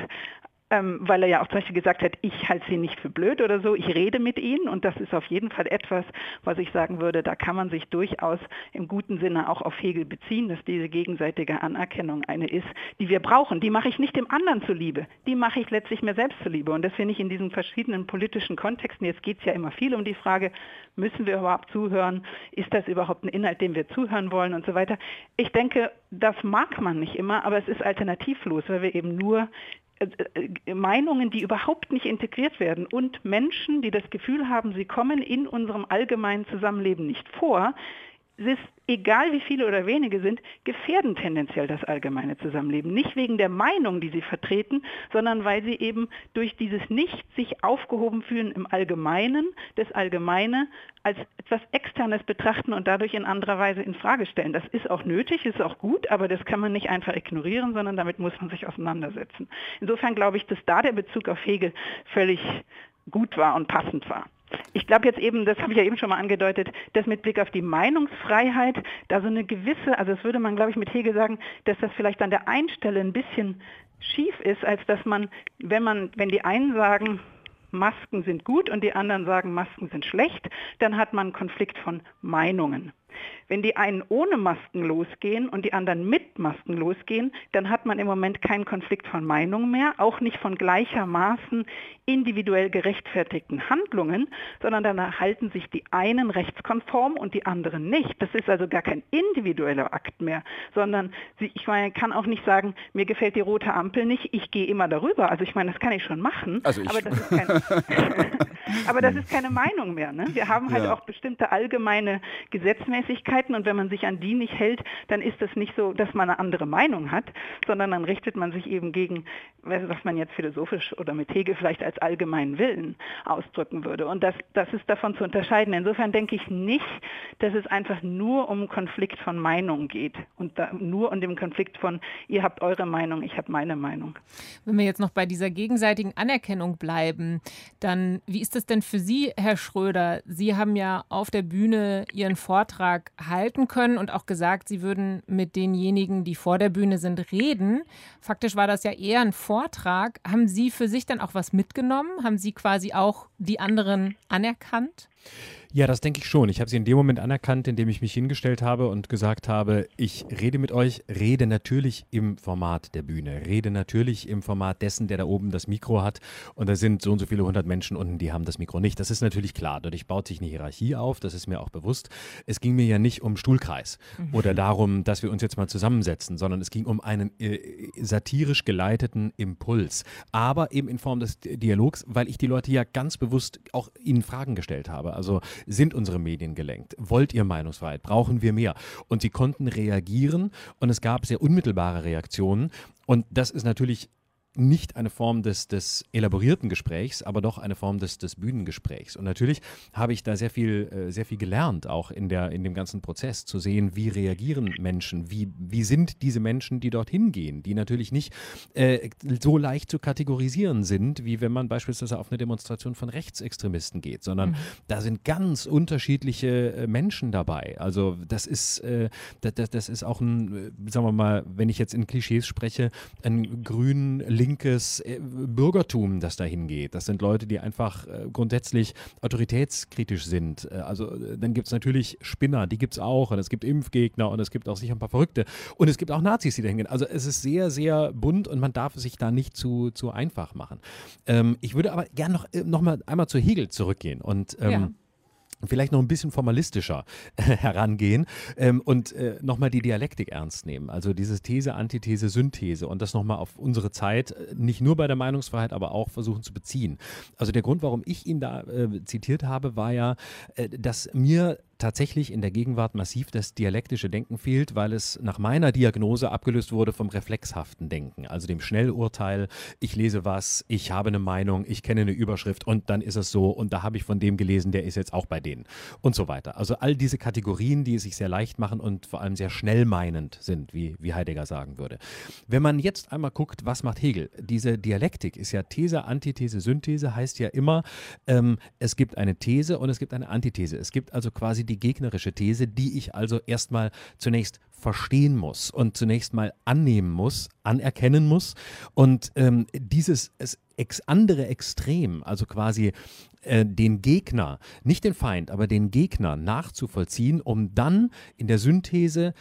ähm, weil er ja auch zum Beispiel gesagt hat, ich halte sie nicht für blöd oder so, ich rede mit ihnen und das ist auf jeden Fall etwas, was ich sagen würde, da kann man sich durchaus im guten Sinne auch auf Hegel beziehen, dass diese gegenseitige Anerkennung eine ist, die wir brauchen. Die mache ich nicht dem anderen zuliebe, die mache ich letztlich mir selbst zuliebe und das finde ich in diesen verschiedenen politischen Kontexten, jetzt geht es ja immer viel um die Frage, müssen wir überhaupt zuhören, ist das überhaupt ein Inhalt, dem wir zuhören wollen und so weiter. Ich denke, das mag man nicht immer, aber es ist alternativlos, weil wir eben nur Meinungen, die überhaupt nicht integriert werden und Menschen, die das Gefühl haben, sie kommen in unserem allgemeinen Zusammenleben nicht vor, egal wie viele oder wenige sind, gefährden tendenziell das allgemeine Zusammenleben. Nicht wegen der Meinung, die sie vertreten, sondern weil sie eben durch dieses Nicht sich aufgehoben fühlen im Allgemeinen, das Allgemeine als etwas Externes betrachten und dadurch in anderer Weise in Frage stellen. Das ist auch nötig, ist auch gut, aber das kann man nicht einfach ignorieren, sondern damit muss man sich auseinandersetzen. Insofern glaube ich, dass da der Bezug auf Hegel völlig gut war und passend war. Ich glaube jetzt eben, das habe ich ja eben schon mal angedeutet, dass mit Blick auf die Meinungsfreiheit da so eine gewisse, also das würde man glaube ich mit Hegel sagen, dass das vielleicht an der einen Stelle ein bisschen schief ist, als dass man, wenn man, wenn die einen sagen, Masken sind gut und die anderen sagen, Masken sind schlecht, dann hat man einen Konflikt von Meinungen. Wenn die einen ohne Masken losgehen und die anderen mit Masken losgehen, dann hat man im Moment keinen Konflikt von Meinung mehr, auch nicht von gleichermaßen individuell gerechtfertigten Handlungen, sondern dann halten sich die einen rechtskonform und die anderen nicht. Das ist also gar kein individueller Akt mehr, sondern ich meine, kann auch nicht sagen, mir gefällt die rote Ampel nicht, ich gehe immer darüber. Also ich meine, das kann ich schon machen, also ich. aber das ist, kein, aber das ist keine Meinung mehr. Ne? Wir haben halt ja. auch bestimmte allgemeine Gesetzmäßigkeiten und wenn man sich an die nicht hält, dann ist es nicht so, dass man eine andere Meinung hat, sondern dann richtet man sich eben gegen, was man jetzt philosophisch oder mit Hegel vielleicht als allgemeinen Willen ausdrücken würde. Und das, das ist davon zu unterscheiden. Insofern denke ich nicht, dass es einfach nur um Konflikt von Meinung geht und da, nur um den Konflikt von, ihr habt eure Meinung, ich habe meine Meinung. Wenn wir jetzt noch bei dieser gegenseitigen Anerkennung bleiben, dann wie ist das denn für Sie, Herr Schröder? Sie haben ja auf der Bühne Ihren Vortrag halten können und auch gesagt, Sie würden mit denjenigen, die vor der Bühne sind, reden. Faktisch war das ja eher ein Vortrag. Haben Sie für sich dann auch was mitgenommen? Haben Sie quasi auch die anderen anerkannt? Ja, das denke ich schon. Ich habe sie in dem Moment anerkannt, in dem ich mich hingestellt habe und gesagt habe, ich rede mit euch, rede natürlich im Format der Bühne, rede natürlich im Format dessen, der da oben das Mikro hat und da sind so und so viele hundert Menschen unten, die haben das Mikro nicht. Das ist natürlich klar. Dadurch baut sich eine Hierarchie auf, das ist mir auch bewusst. Es ging mir ja nicht um Stuhlkreis mhm. oder darum, dass wir uns jetzt mal zusammensetzen, sondern es ging um einen äh, satirisch geleiteten Impuls, aber eben in Form des Dialogs, weil ich die Leute ja ganz bewusst auch ihnen Fragen gestellt habe. Also sind unsere Medien gelenkt? Wollt ihr Meinungsfreiheit? Brauchen wir mehr? Und sie konnten reagieren und es gab sehr unmittelbare Reaktionen. Und das ist natürlich nicht eine Form des, des elaborierten Gesprächs, aber doch eine Form des, des Bühnengesprächs. Und natürlich habe ich da sehr viel, äh, sehr viel gelernt, auch in, der, in dem ganzen Prozess, zu sehen, wie reagieren Menschen, wie, wie sind diese Menschen, die dorthin gehen, die natürlich nicht äh, so leicht zu kategorisieren sind, wie wenn man beispielsweise auf eine Demonstration von Rechtsextremisten geht, sondern mhm. da sind ganz unterschiedliche äh, Menschen dabei. Also das ist, äh, das, das ist auch ein, äh, sagen wir mal, wenn ich jetzt in Klischees spreche, ein grün linkes äh, Bürgertum, das dahin geht. Das sind Leute, die einfach äh, grundsätzlich autoritätskritisch sind. Äh, also dann gibt es natürlich Spinner, die gibt es auch. Und es gibt Impfgegner und es gibt auch sicher ein paar Verrückte. Und es gibt auch Nazis, die dahin gehen. Also es ist sehr, sehr bunt und man darf sich da nicht zu, zu einfach machen. Ähm, ich würde aber gerne noch, noch mal einmal zu Hegel zurückgehen und ähm, ja vielleicht noch ein bisschen formalistischer äh, herangehen ähm, und äh, nochmal die Dialektik ernst nehmen. Also dieses These, Antithese, Synthese und das nochmal auf unsere Zeit, äh, nicht nur bei der Meinungsfreiheit, aber auch versuchen zu beziehen. Also der Grund, warum ich ihn da äh, zitiert habe, war ja, äh, dass mir tatsächlich in der Gegenwart massiv das dialektische Denken fehlt, weil es nach meiner Diagnose abgelöst wurde vom reflexhaften Denken, also dem Schnellurteil, ich lese was, ich habe eine Meinung, ich kenne eine Überschrift und dann ist es so und da habe ich von dem gelesen, der ist jetzt auch bei denen und so weiter. Also all diese Kategorien, die es sich sehr leicht machen und vor allem sehr schnell meinend sind, wie, wie Heidegger sagen würde. Wenn man jetzt einmal guckt, was macht Hegel? Diese Dialektik ist ja These, Antithese, Synthese, heißt ja immer, ähm, es gibt eine These und es gibt eine Antithese. Es gibt also quasi die gegnerische These, die ich also erstmal zunächst verstehen muss und zunächst mal annehmen muss, anerkennen muss. Und ähm, dieses ex andere Extrem, also quasi äh, den Gegner, nicht den Feind, aber den Gegner nachzuvollziehen, um dann in der Synthese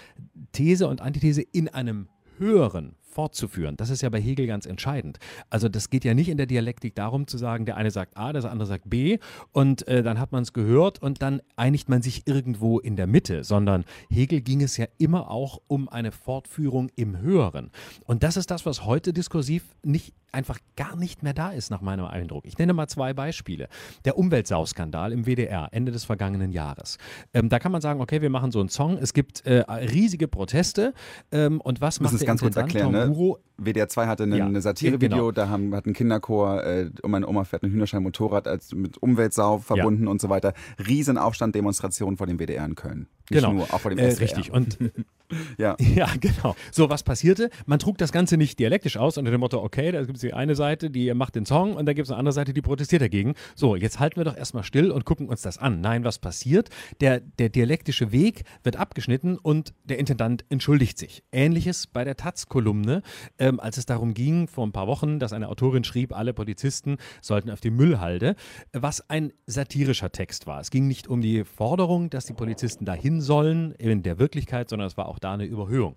These und Antithese in einem höheren fortzuführen. Das ist ja bei Hegel ganz entscheidend. Also das geht ja nicht in der Dialektik darum zu sagen, der eine sagt A, der andere sagt B und äh, dann hat man es gehört und dann einigt man sich irgendwo in der Mitte, sondern Hegel ging es ja immer auch um eine Fortführung im Höheren. Und das ist das, was heute diskursiv nicht einfach gar nicht mehr da ist, nach meinem Eindruck. Ich nenne mal zwei Beispiele. Der Umweltsauskandal im WDR, Ende des vergangenen Jahres. Ähm, da kann man sagen, okay, wir machen so einen Song, es gibt äh, riesige Proteste ähm, und was macht der ganz kurz erklären, ne? WDR 2 hatte ein ja, Satirevideo, genau. da haben, hat ein Kinderchor, äh, um meine Oma fährt ein Hühnerschein Motorrad als mit Umweltsau verbunden ja. und so weiter. Riesenaufstand, Demonstration vor dem WDR in Köln. Nicht genau. nur, auch vor dem äh, Richtig. Und ja. ja, genau. So, was passierte? Man trug das Ganze nicht dialektisch aus unter dem Motto, okay, da gibt es die eine Seite, die macht den Song und da gibt es eine andere Seite, die protestiert dagegen. So, jetzt halten wir doch erstmal still und gucken uns das an. Nein, was passiert? Der, der dialektische Weg wird abgeschnitten und der Intendant entschuldigt sich. Ähnliches bei der Taz-Kolumne, ähm, als es darum ging, vor ein paar Wochen, dass eine Autorin schrieb, alle Polizisten sollten auf die Müllhalde, was ein satirischer Text war. Es ging nicht um die Forderung, dass die Polizisten dahin sollen in der Wirklichkeit, sondern es war auch da eine Überhöhung.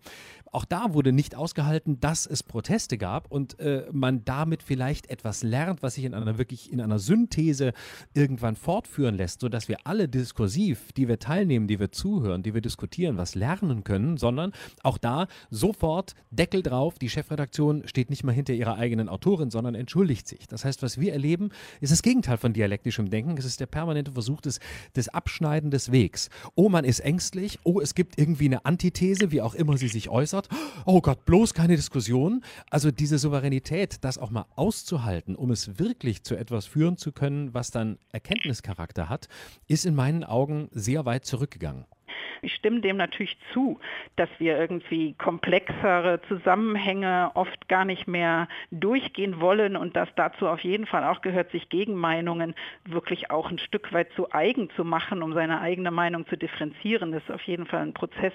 Auch da wurde nicht ausgehalten, dass es Proteste gab und äh, man damit vielleicht etwas lernt, was sich in einer wirklich in einer Synthese irgendwann fortführen lässt, sodass wir alle diskursiv, die wir teilnehmen, die wir zuhören, die wir diskutieren, was lernen können, sondern auch da sofort Deckel drauf. Die Chefredaktion steht nicht mal hinter ihrer eigenen Autorin, sondern entschuldigt sich. Das heißt, was wir erleben, ist das Gegenteil von dialektischem Denken. Es ist der permanente Versuch des, des Abschneiden des Wegs. Oh, man ist ängstlich. Oh, es gibt irgendwie eine Antithese, wie auch immer sie sich äußert oh Gott, bloß keine Diskussion. Also diese Souveränität, das auch mal auszuhalten, um es wirklich zu etwas führen zu können, was dann Erkenntnischarakter hat, ist in meinen Augen sehr weit zurückgegangen. Ich stimme dem natürlich zu, dass wir irgendwie komplexere Zusammenhänge oft gar nicht mehr durchgehen wollen und dass dazu auf jeden Fall auch gehört, sich Gegenmeinungen wirklich auch ein Stück weit zu eigen zu machen, um seine eigene Meinung zu differenzieren. Das ist auf jeden Fall ein Prozess,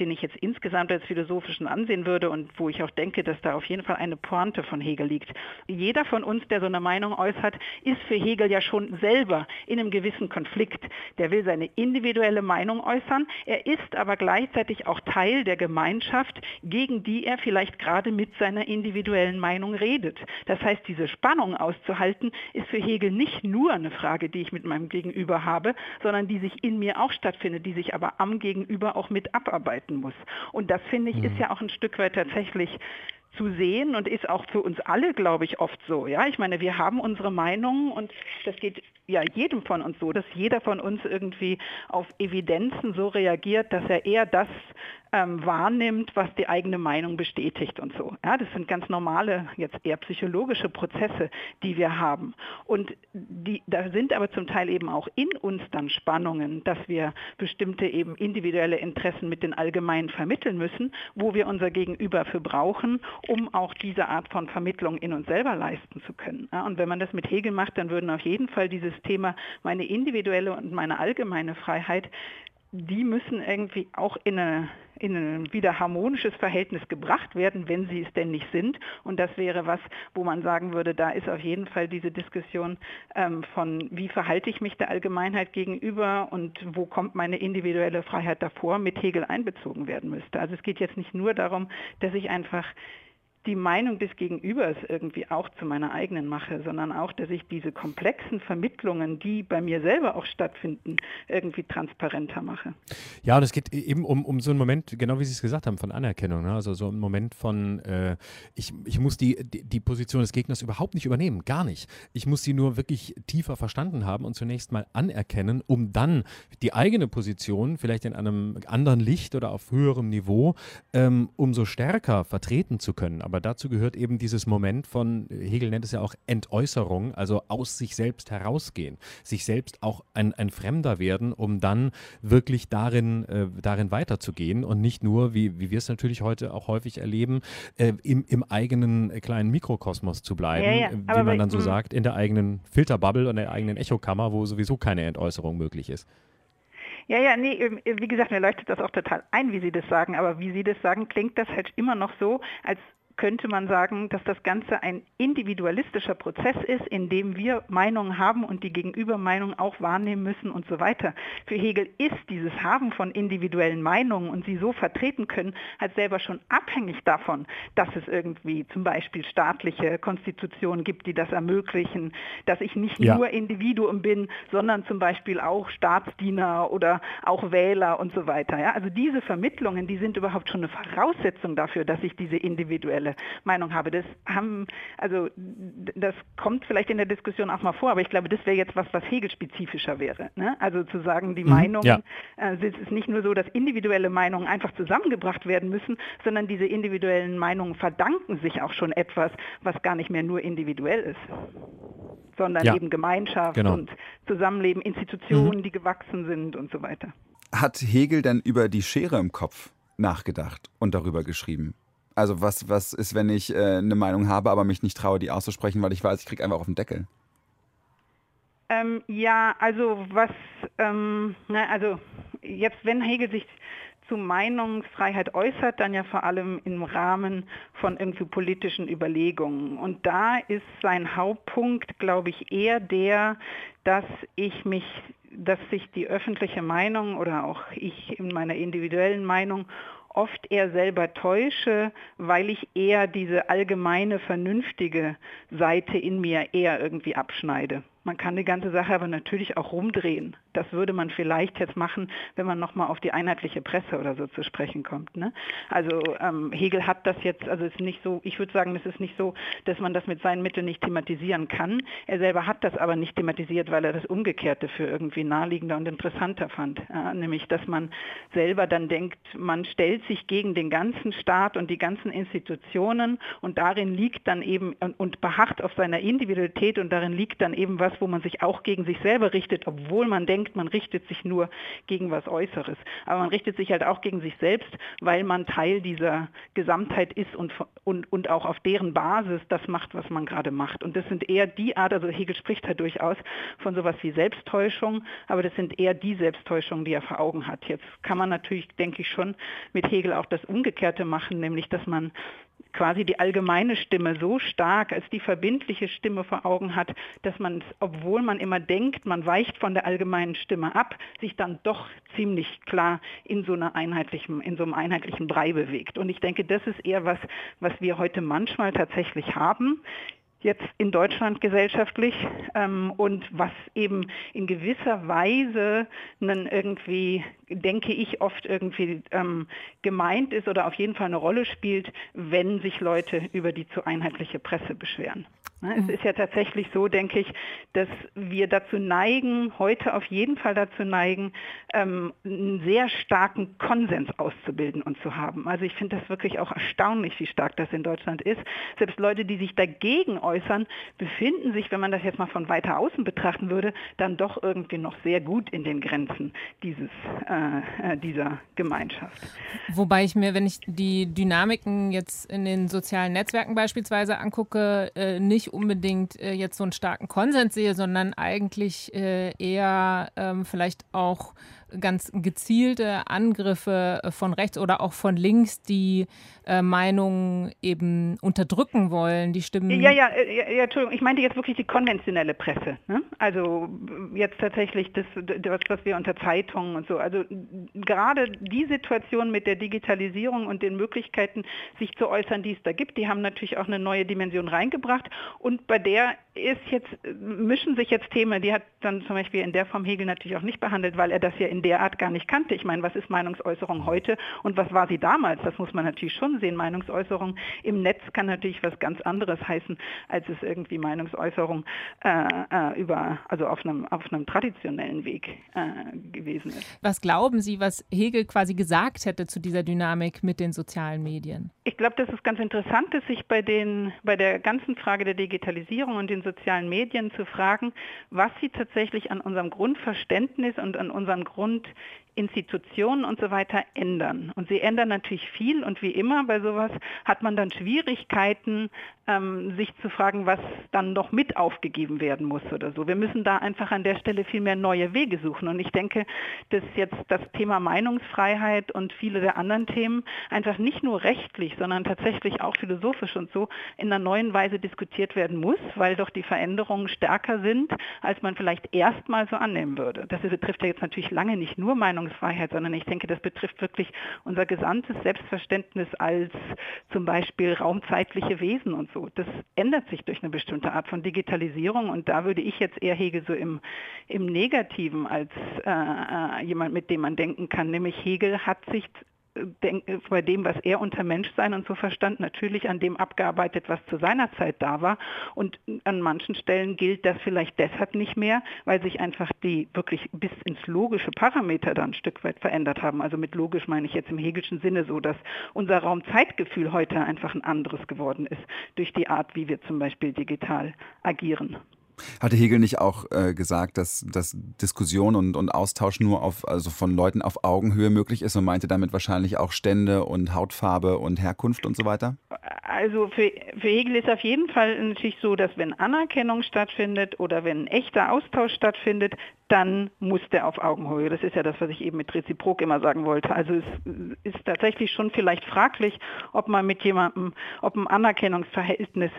den ich jetzt insgesamt als philosophischen ansehen würde und wo ich auch denke, dass da auf jeden Fall eine Pointe von Hegel liegt. Jeder von uns, der so eine Meinung äußert, ist für Hegel ja schon selber in einem gewissen Konflikt. Der will seine individuelle Meinung äußern, er ist aber gleichzeitig auch Teil der Gemeinschaft, gegen die er vielleicht gerade mit seiner individuellen Meinung redet. Das heißt, diese Spannung auszuhalten, ist für Hegel nicht nur eine Frage, die ich mit meinem Gegenüber habe, sondern die sich in mir auch stattfindet, die sich aber am Gegenüber auch mit abarbeiten muss. Und das finde ich, ist mhm. ja auch ein Stück weit tatsächlich zu sehen und ist auch für uns alle, glaube ich, oft so. Ja, ich meine, wir haben unsere Meinungen und das geht ja jedem von uns so, dass jeder von uns irgendwie auf Evidenzen so reagiert, dass er eher das ähm, wahrnimmt, was die eigene Meinung bestätigt und so. Ja, das sind ganz normale, jetzt eher psychologische Prozesse, die wir haben. Und die, da sind aber zum Teil eben auch in uns dann Spannungen, dass wir bestimmte eben individuelle Interessen mit den allgemeinen vermitteln müssen, wo wir unser Gegenüber für brauchen, um auch diese Art von Vermittlung in uns selber leisten zu können. Ja, und wenn man das mit Hegel macht, dann würden auf jeden Fall dieses Thema meine individuelle und meine allgemeine Freiheit die müssen irgendwie auch in, eine, in ein wieder harmonisches Verhältnis gebracht werden, wenn sie es denn nicht sind. Und das wäre was, wo man sagen würde, da ist auf jeden Fall diese Diskussion ähm, von, wie verhalte ich mich der Allgemeinheit gegenüber und wo kommt meine individuelle Freiheit davor, mit Hegel einbezogen werden müsste. Also es geht jetzt nicht nur darum, dass ich einfach die Meinung des Gegenübers irgendwie auch zu meiner eigenen mache, sondern auch, dass ich diese komplexen Vermittlungen, die bei mir selber auch stattfinden, irgendwie transparenter mache. Ja, und es geht eben um, um so einen Moment, genau wie Sie es gesagt haben, von Anerkennung. Ne? Also so ein Moment von, äh, ich, ich muss die, die, die Position des Gegners überhaupt nicht übernehmen, gar nicht. Ich muss sie nur wirklich tiefer verstanden haben und zunächst mal anerkennen, um dann die eigene Position vielleicht in einem anderen Licht oder auf höherem Niveau ähm, umso stärker vertreten zu können. Aber aber dazu gehört eben dieses Moment von, Hegel nennt es ja auch Entäußerung, also aus sich selbst herausgehen, sich selbst auch ein, ein Fremder werden, um dann wirklich darin, äh, darin weiterzugehen und nicht nur, wie, wie wir es natürlich heute auch häufig erleben, äh, im, im eigenen kleinen Mikrokosmos zu bleiben, ja, ja. wie man dann so sagt, in der eigenen Filterbubble und der eigenen Echokammer, wo sowieso keine Entäußerung möglich ist. Ja, ja, nee, ähm, wie gesagt, mir leuchtet das auch total ein, wie Sie das sagen, aber wie Sie das sagen, klingt das halt immer noch so, als könnte man sagen, dass das Ganze ein individualistischer Prozess ist, in dem wir Meinungen haben und die Gegenübermeinung auch wahrnehmen müssen und so weiter. Für Hegel ist dieses Haben von individuellen Meinungen und sie so vertreten können, halt selber schon abhängig davon, dass es irgendwie zum Beispiel staatliche Konstitutionen gibt, die das ermöglichen, dass ich nicht ja. nur Individuum bin, sondern zum Beispiel auch Staatsdiener oder auch Wähler und so weiter. Ja? Also diese Vermittlungen, die sind überhaupt schon eine Voraussetzung dafür, dass ich diese individuelle individuelle Meinung habe. Das haben, also das kommt vielleicht in der Diskussion auch mal vor, aber ich glaube, das wäre jetzt was, was Hegel-spezifischer wäre. Ne? Also zu sagen, die mhm, Meinung, ja. äh, es ist nicht nur so, dass individuelle Meinungen einfach zusammengebracht werden müssen, sondern diese individuellen Meinungen verdanken sich auch schon etwas, was gar nicht mehr nur individuell ist sondern ja. eben Gemeinschaft genau. und Zusammenleben, Institutionen, mhm. die gewachsen sind und so weiter. Hat Hegel denn über die Schere im Kopf nachgedacht und darüber geschrieben? Also was, was ist, wenn ich äh, eine Meinung habe, aber mich nicht traue, die auszusprechen, weil ich weiß, ich kriege einfach auf den Deckel? Ähm, ja, also was, ähm, na, also jetzt, wenn Hegel sich zu Meinungsfreiheit äußert, dann ja vor allem im Rahmen von irgendwie politischen Überlegungen. Und da ist sein Hauptpunkt, glaube ich, eher der, dass ich mich dass sich die öffentliche Meinung oder auch ich in meiner individuellen Meinung oft eher selber täusche, weil ich eher diese allgemeine vernünftige Seite in mir eher irgendwie abschneide. Man kann die ganze Sache aber natürlich auch rumdrehen. Das würde man vielleicht jetzt machen, wenn man nochmal auf die einheitliche Presse oder so zu sprechen kommt. Ne? Also ähm, Hegel hat das jetzt, also es ist nicht so, ich würde sagen, es ist nicht so, dass man das mit seinen Mitteln nicht thematisieren kann. Er selber hat das aber nicht thematisiert, weil er das Umgekehrte für irgendwie naheliegender und interessanter fand. Ja, nämlich, dass man selber dann denkt, man stellt sich gegen den ganzen Staat und die ganzen Institutionen und darin liegt dann eben und, und beharrt auf seiner Individualität und darin liegt dann eben was, wo man sich auch gegen sich selber richtet, obwohl man denkt, man richtet sich nur gegen was Äußeres. Aber man richtet sich halt auch gegen sich selbst, weil man Teil dieser Gesamtheit ist und, und, und auch auf deren Basis das macht, was man gerade macht. Und das sind eher die Art, also Hegel spricht da durchaus von sowas wie Selbsttäuschung, aber das sind eher die Selbsttäuschungen, die er vor Augen hat. Jetzt kann man natürlich, denke ich, schon mit Hegel auch das Umgekehrte machen, nämlich dass man quasi die allgemeine Stimme so stark als die verbindliche Stimme vor Augen hat, dass man, obwohl man immer denkt, man weicht von der allgemeinen Stimme ab, sich dann doch ziemlich klar in so einer einheitlichen, in so einem einheitlichen Brei bewegt. Und ich denke, das ist eher was, was wir heute manchmal tatsächlich haben jetzt in Deutschland gesellschaftlich ähm, und was eben in gewisser Weise dann irgendwie, denke ich, oft irgendwie ähm, gemeint ist oder auf jeden Fall eine Rolle spielt, wenn sich Leute über die zu einheitliche Presse beschweren. Es ist ja tatsächlich so, denke ich, dass wir dazu neigen, heute auf jeden Fall dazu neigen, ähm, einen sehr starken Konsens auszubilden und zu haben. Also ich finde das wirklich auch erstaunlich, wie stark das in Deutschland ist. Selbst Leute, die sich dagegen äußern, befinden sich, wenn man das jetzt mal von weiter außen betrachten würde, dann doch irgendwie noch sehr gut in den Grenzen dieses, äh, äh dieser Gemeinschaft. Wobei ich mir, wenn ich die Dynamiken jetzt in den sozialen Netzwerken beispielsweise angucke, äh, nicht nicht unbedingt äh, jetzt so einen starken Konsens sehe, sondern eigentlich äh, eher ähm, vielleicht auch ganz gezielte Angriffe äh, von rechts oder auch von links, die äh, Meinungen eben unterdrücken wollen, die Stimmen. Ja, ja, äh, ja, ja, Entschuldigung, ich meinte jetzt wirklich die konventionelle Presse. Ne? Also jetzt tatsächlich das, das, was wir unter Zeitungen und so. Also gerade die Situation mit der Digitalisierung und den Möglichkeiten, sich zu äußern, die es da gibt, die haben natürlich auch eine neue Dimension reingebracht. Und bei der ist jetzt, mischen sich jetzt Themen, die hat dann zum Beispiel in der Form Hegel natürlich auch nicht behandelt, weil er das ja in der Art gar nicht kannte. Ich meine, was ist Meinungsäußerung heute und was war sie damals? Das muss man natürlich schon sehen. Meinungsäußerung im Netz kann natürlich was ganz anderes heißen, als es irgendwie Meinungsäußerung äh, äh, über, also auf einem, auf einem traditionellen Weg äh, gewesen ist. Was glauben Sie, was Hegel quasi gesagt hätte zu dieser Dynamik mit den sozialen Medien? Ich glaube, dass es ganz interessant ist, sich bei, den, bei der ganzen Frage der Digitalisierung und den sozialen Medien zu fragen, was sie tatsächlich an unserem Grundverständnis und an unseren Grund und Institutionen und so weiter ändern. Und sie ändern natürlich viel und wie immer bei sowas hat man dann Schwierigkeiten, ähm, sich zu fragen, was dann noch mit aufgegeben werden muss oder so. Wir müssen da einfach an der Stelle viel mehr neue Wege suchen. Und ich denke, dass jetzt das Thema Meinungsfreiheit und viele der anderen Themen einfach nicht nur rechtlich, sondern tatsächlich auch philosophisch und so in einer neuen Weise diskutiert werden muss, weil doch die Veränderungen stärker sind, als man vielleicht erstmal so annehmen würde. Das betrifft ja jetzt natürlich lange nicht nur Meinungsfreiheit, sondern ich denke, das betrifft wirklich unser gesamtes Selbstverständnis als zum Beispiel raumzeitliche Wesen und so. Das ändert sich durch eine bestimmte Art von Digitalisierung und da würde ich jetzt eher Hegel so im, im Negativen als äh, äh jemand, mit dem man denken kann, nämlich Hegel hat sich bei dem, was er unter Menschsein und so verstand, natürlich an dem abgearbeitet, was zu seiner Zeit da war. Und an manchen Stellen gilt das vielleicht deshalb nicht mehr, weil sich einfach die wirklich bis ins logische Parameter dann ein Stück weit verändert haben. Also mit logisch meine ich jetzt im Hegelschen Sinne so, dass unser Raumzeitgefühl heute einfach ein anderes geworden ist durch die Art, wie wir zum Beispiel digital agieren. Hatte Hegel nicht auch äh, gesagt, dass, dass Diskussion und, und Austausch nur auf, also von Leuten auf Augenhöhe möglich ist und meinte damit wahrscheinlich auch Stände und Hautfarbe und Herkunft und so weiter? Also für, für Hegel ist auf jeden Fall natürlich so, dass wenn Anerkennung stattfindet oder wenn ein echter Austausch stattfindet, dann muss der auf Augenhöhe. Das ist ja das, was ich eben mit Reziprok immer sagen wollte. Also es ist tatsächlich schon vielleicht fraglich, ob man mit jemandem, ob ein Anerkennungsverhältnis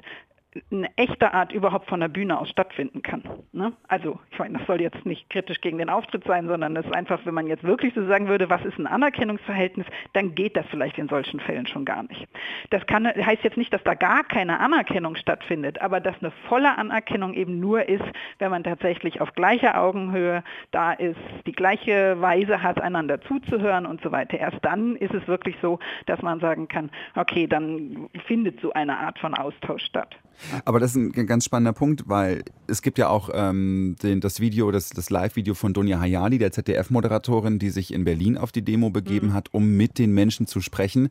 eine echte Art überhaupt von der Bühne aus stattfinden kann. Ne? Also, ich meine, das soll jetzt nicht kritisch gegen den Auftritt sein, sondern das ist einfach, wenn man jetzt wirklich so sagen würde, was ist ein Anerkennungsverhältnis, dann geht das vielleicht in solchen Fällen schon gar nicht. Das kann, heißt jetzt nicht, dass da gar keine Anerkennung stattfindet, aber dass eine volle Anerkennung eben nur ist, wenn man tatsächlich auf gleicher Augenhöhe da ist, die gleiche Weise hat, einander zuzuhören und so weiter. Erst dann ist es wirklich so, dass man sagen kann, okay, dann findet so eine Art von Austausch statt. Aber das ist ein ganz spannender Punkt, weil es gibt ja auch ähm, den, das Video, das, das Live-Video von Donja Hayali, der ZDF-Moderatorin, die sich in Berlin auf die Demo begeben mhm. hat, um mit den Menschen zu sprechen.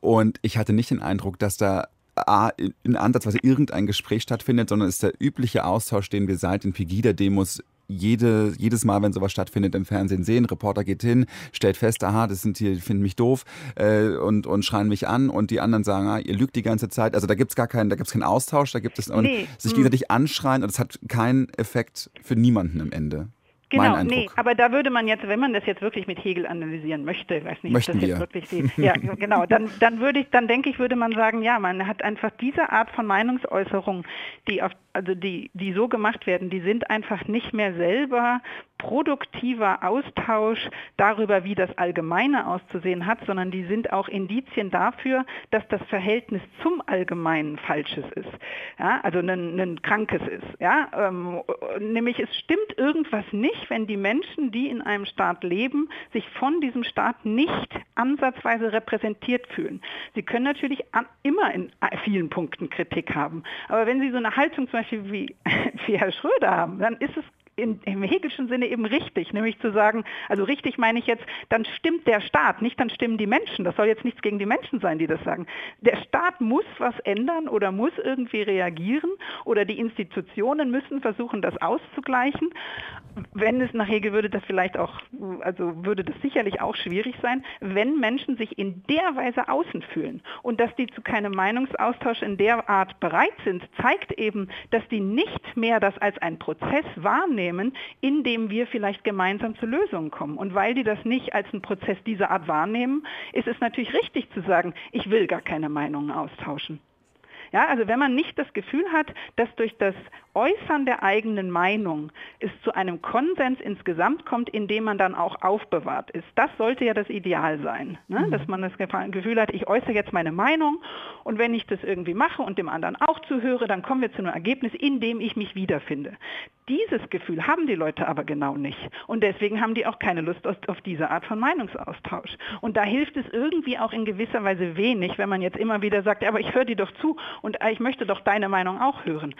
Und ich hatte nicht den Eindruck, dass da A, in Ansatzweise irgendein Gespräch stattfindet, sondern es ist der übliche Austausch, den wir seit den Pegida-Demos jede, jedes Mal, wenn sowas stattfindet, im Fernsehen sehen. Reporter geht hin, stellt fest, aha, das sind hier, die finden mich doof äh, und, und schreien mich an und die anderen sagen, ah, ihr lügt die ganze Zeit. Also da gibt es gar keinen, da gibt es keinen Austausch, da gibt es nee. sich gegenseitig anschreien und es hat keinen Effekt für niemanden im Ende. Genau, nee, aber da würde man jetzt, wenn man das jetzt wirklich mit Hegel analysieren möchte, weiß nicht, Möchten ob das jetzt wirklich die, ja, genau, dann, dann würde ich, dann denke ich, würde man sagen, ja, man hat einfach diese Art von Meinungsäußerung, die auf, also die, die so gemacht werden, die sind einfach nicht mehr selber produktiver Austausch darüber, wie das Allgemeine auszusehen hat, sondern die sind auch Indizien dafür, dass das Verhältnis zum Allgemeinen falsches ist, ja, also ein, ein krankes ist. Ja, ähm, nämlich es stimmt irgendwas nicht, wenn die Menschen, die in einem Staat leben, sich von diesem Staat nicht ansatzweise repräsentiert fühlen. Sie können natürlich immer in vielen Punkten Kritik haben, aber wenn Sie so eine Haltung zum Beispiel wie, wie Herr Schröder haben, dann ist es in, im Hegelschen Sinne eben richtig, nämlich zu sagen, also richtig meine ich jetzt, dann stimmt der Staat, nicht dann stimmen die Menschen. Das soll jetzt nichts gegen die Menschen sein, die das sagen. Der Staat muss was ändern oder muss irgendwie reagieren oder die Institutionen müssen versuchen, das auszugleichen. Wenn es nach Hegel würde das vielleicht auch, also würde das sicherlich auch schwierig sein, wenn Menschen sich in der Weise außen fühlen und dass die zu keinem Meinungsaustausch in der Art bereit sind, zeigt eben, dass die nicht mehr das als ein Prozess wahrnehmen, nehmen, in dem wir vielleicht gemeinsam zu Lösungen kommen. Und weil die das nicht als einen Prozess dieser Art wahrnehmen, ist es natürlich richtig zu sagen, ich will gar keine Meinungen austauschen. Ja, also wenn man nicht das Gefühl hat, dass durch das Äußern der eigenen Meinung es zu einem Konsens insgesamt kommt, in dem man dann auch aufbewahrt ist. Das sollte ja das Ideal sein, ne? mhm. dass man das Gefühl hat, ich äußere jetzt meine Meinung und wenn ich das irgendwie mache und dem anderen auch zuhöre, dann kommen wir zu einem Ergebnis, in dem ich mich wiederfinde. Dieses Gefühl haben die Leute aber genau nicht und deswegen haben die auch keine Lust auf diese Art von Meinungsaustausch. Und da hilft es irgendwie auch in gewisser Weise wenig, wenn man jetzt immer wieder sagt, aber ich höre dir doch zu und ich möchte doch deine Meinung auch hören.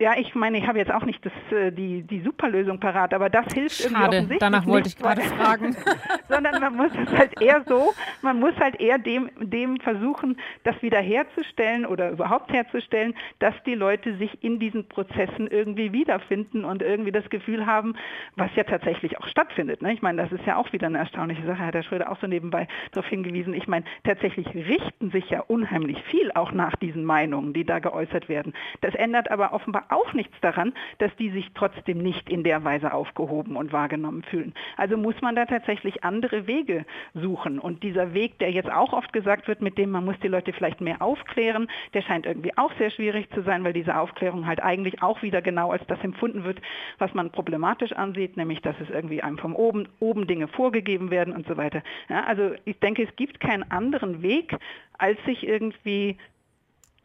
Ja, ich meine, ich habe jetzt auch nicht das, äh, die, die Superlösung parat, aber das hilft Schade, irgendwie offensichtlich danach wollte nicht, ich gerade fragen. sondern man muss es halt eher so, man muss halt eher dem, dem versuchen, das wiederherzustellen oder überhaupt herzustellen, dass die Leute sich in diesen Prozessen irgendwie wiederfinden und irgendwie das Gefühl haben, was ja tatsächlich auch stattfindet. Ne? Ich meine, das ist ja auch wieder eine erstaunliche Sache, hat Herr Schröder auch so nebenbei darauf hingewiesen. Ich meine, tatsächlich richten sich ja unheimlich viel auch nach diesen Meinungen, die da geäußert werden. Das ändert aber offenbar auch nichts daran, dass die sich trotzdem nicht in der Weise aufgehoben und wahrgenommen fühlen. Also muss man da tatsächlich andere Wege suchen. Und dieser Weg, der jetzt auch oft gesagt wird, mit dem man muss die Leute vielleicht mehr aufklären, der scheint irgendwie auch sehr schwierig zu sein, weil diese Aufklärung halt eigentlich auch wieder genau als das empfunden wird, was man problematisch ansieht, nämlich dass es irgendwie einem vom oben, oben Dinge vorgegeben werden und so weiter. Ja, also ich denke, es gibt keinen anderen Weg, als sich irgendwie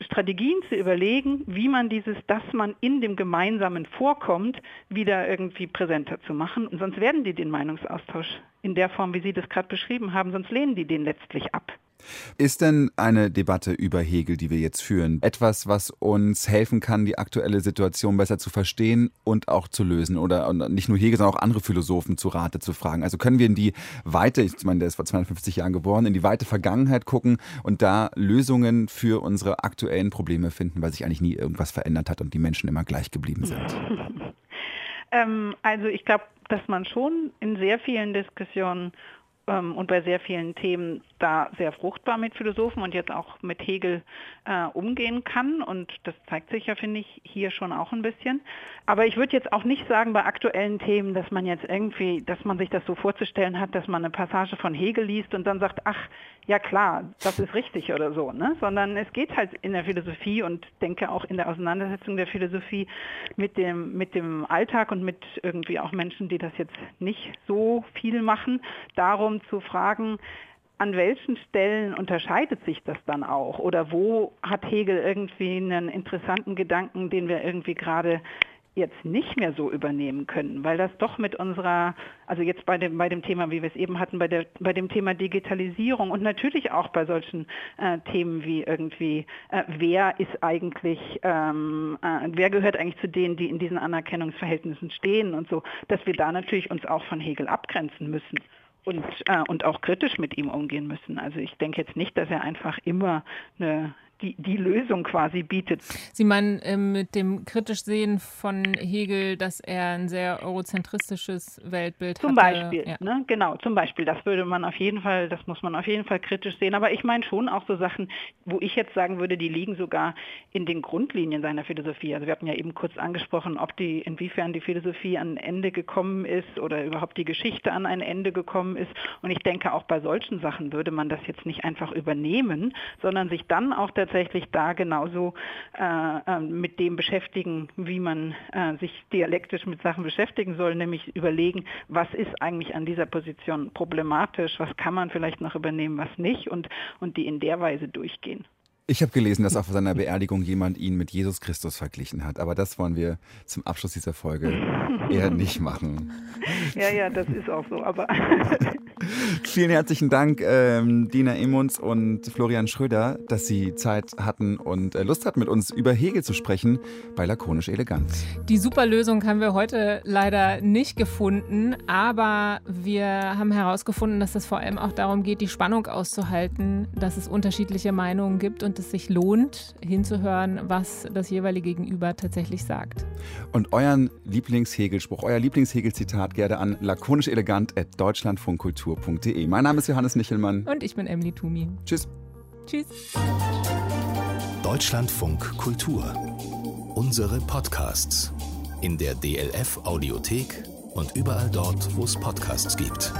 Strategien zu überlegen, wie man dieses, dass man in dem Gemeinsamen vorkommt, wieder irgendwie präsenter zu machen. Und sonst werden die den Meinungsaustausch in der Form, wie Sie das gerade beschrieben haben, sonst lehnen die den letztlich ab. Ist denn eine Debatte über Hegel, die wir jetzt führen, etwas, was uns helfen kann, die aktuelle Situation besser zu verstehen und auch zu lösen? Oder nicht nur Hegel, sondern auch andere Philosophen zu Rate zu fragen? Also können wir in die weite, ich meine, der ist vor 250 Jahren geboren, in die weite Vergangenheit gucken und da Lösungen für unsere aktuellen Probleme finden, weil sich eigentlich nie irgendwas verändert hat und die Menschen immer gleich geblieben sind? ähm, also ich glaube, dass man schon in sehr vielen Diskussionen ähm, und bei sehr vielen Themen da sehr fruchtbar mit Philosophen und jetzt auch mit Hegel äh, umgehen kann. Und das zeigt sich ja, finde ich, hier schon auch ein bisschen. Aber ich würde jetzt auch nicht sagen bei aktuellen Themen, dass man jetzt irgendwie, dass man sich das so vorzustellen hat, dass man eine Passage von Hegel liest und dann sagt, ach, ja klar, das ist richtig oder so, ne? Sondern es geht halt in der Philosophie und denke auch in der Auseinandersetzung der Philosophie mit dem, mit dem Alltag und mit irgendwie auch Menschen, die das jetzt nicht so viel machen, darum zu fragen, an welchen Stellen unterscheidet sich das dann auch? Oder wo hat Hegel irgendwie einen interessanten Gedanken, den wir irgendwie gerade jetzt nicht mehr so übernehmen können, weil das doch mit unserer, also jetzt bei dem, bei dem Thema, wie wir es eben hatten, bei, der, bei dem Thema Digitalisierung und natürlich auch bei solchen äh, Themen wie irgendwie, äh, wer ist eigentlich, ähm, äh, wer gehört eigentlich zu denen, die in diesen Anerkennungsverhältnissen stehen und so, dass wir da natürlich uns auch von Hegel abgrenzen müssen und, äh, und auch kritisch mit ihm umgehen müssen. Also ich denke jetzt nicht, dass er einfach immer eine die, die Lösung quasi bietet. Sie meinen äh, mit dem kritisch Sehen von Hegel, dass er ein sehr eurozentristisches Weltbild zum hatte. Beispiel, ja. ne? genau, zum Beispiel. Das würde man auf jeden Fall, das muss man auf jeden Fall kritisch sehen. Aber ich meine schon auch so Sachen, wo ich jetzt sagen würde, die liegen sogar in den Grundlinien seiner Philosophie. Also wir hatten ja eben kurz angesprochen, ob die, inwiefern die Philosophie an ein Ende gekommen ist oder überhaupt die Geschichte an ein Ende gekommen ist. Und ich denke, auch bei solchen Sachen würde man das jetzt nicht einfach übernehmen, sondern sich dann auch der tatsächlich da genauso äh, ähm, mit dem beschäftigen, wie man äh, sich dialektisch mit Sachen beschäftigen soll, nämlich überlegen, was ist eigentlich an dieser Position problematisch, was kann man vielleicht noch übernehmen, was nicht und, und die in der Weise durchgehen. Ich habe gelesen, dass auf seiner Beerdigung jemand ihn mit Jesus Christus verglichen hat. Aber das wollen wir zum Abschluss dieser Folge eher nicht machen. Ja, ja, das ist auch so. Aber Vielen herzlichen Dank, ähm, Dina Emunds und Florian Schröder, dass Sie Zeit hatten und äh, Lust hatten, mit uns über Hegel zu sprechen bei Lakonisch Elegant. Die super Lösung haben wir heute leider nicht gefunden, aber wir haben herausgefunden, dass es vor allem auch darum geht, die Spannung auszuhalten, dass es unterschiedliche Meinungen gibt und es sich lohnt, hinzuhören, was das jeweilige Gegenüber tatsächlich sagt. Und euren Lieblingshegelspruch, euer Lieblingshegelzitat gerne an lakonisch Mein Name ist Johannes Nichelmann. Und ich bin Emily Tumi. Tschüss. Tschüss. Deutschlandfunk Kultur. Unsere Podcasts. In der DLF Audiothek und überall dort, wo es Podcasts gibt.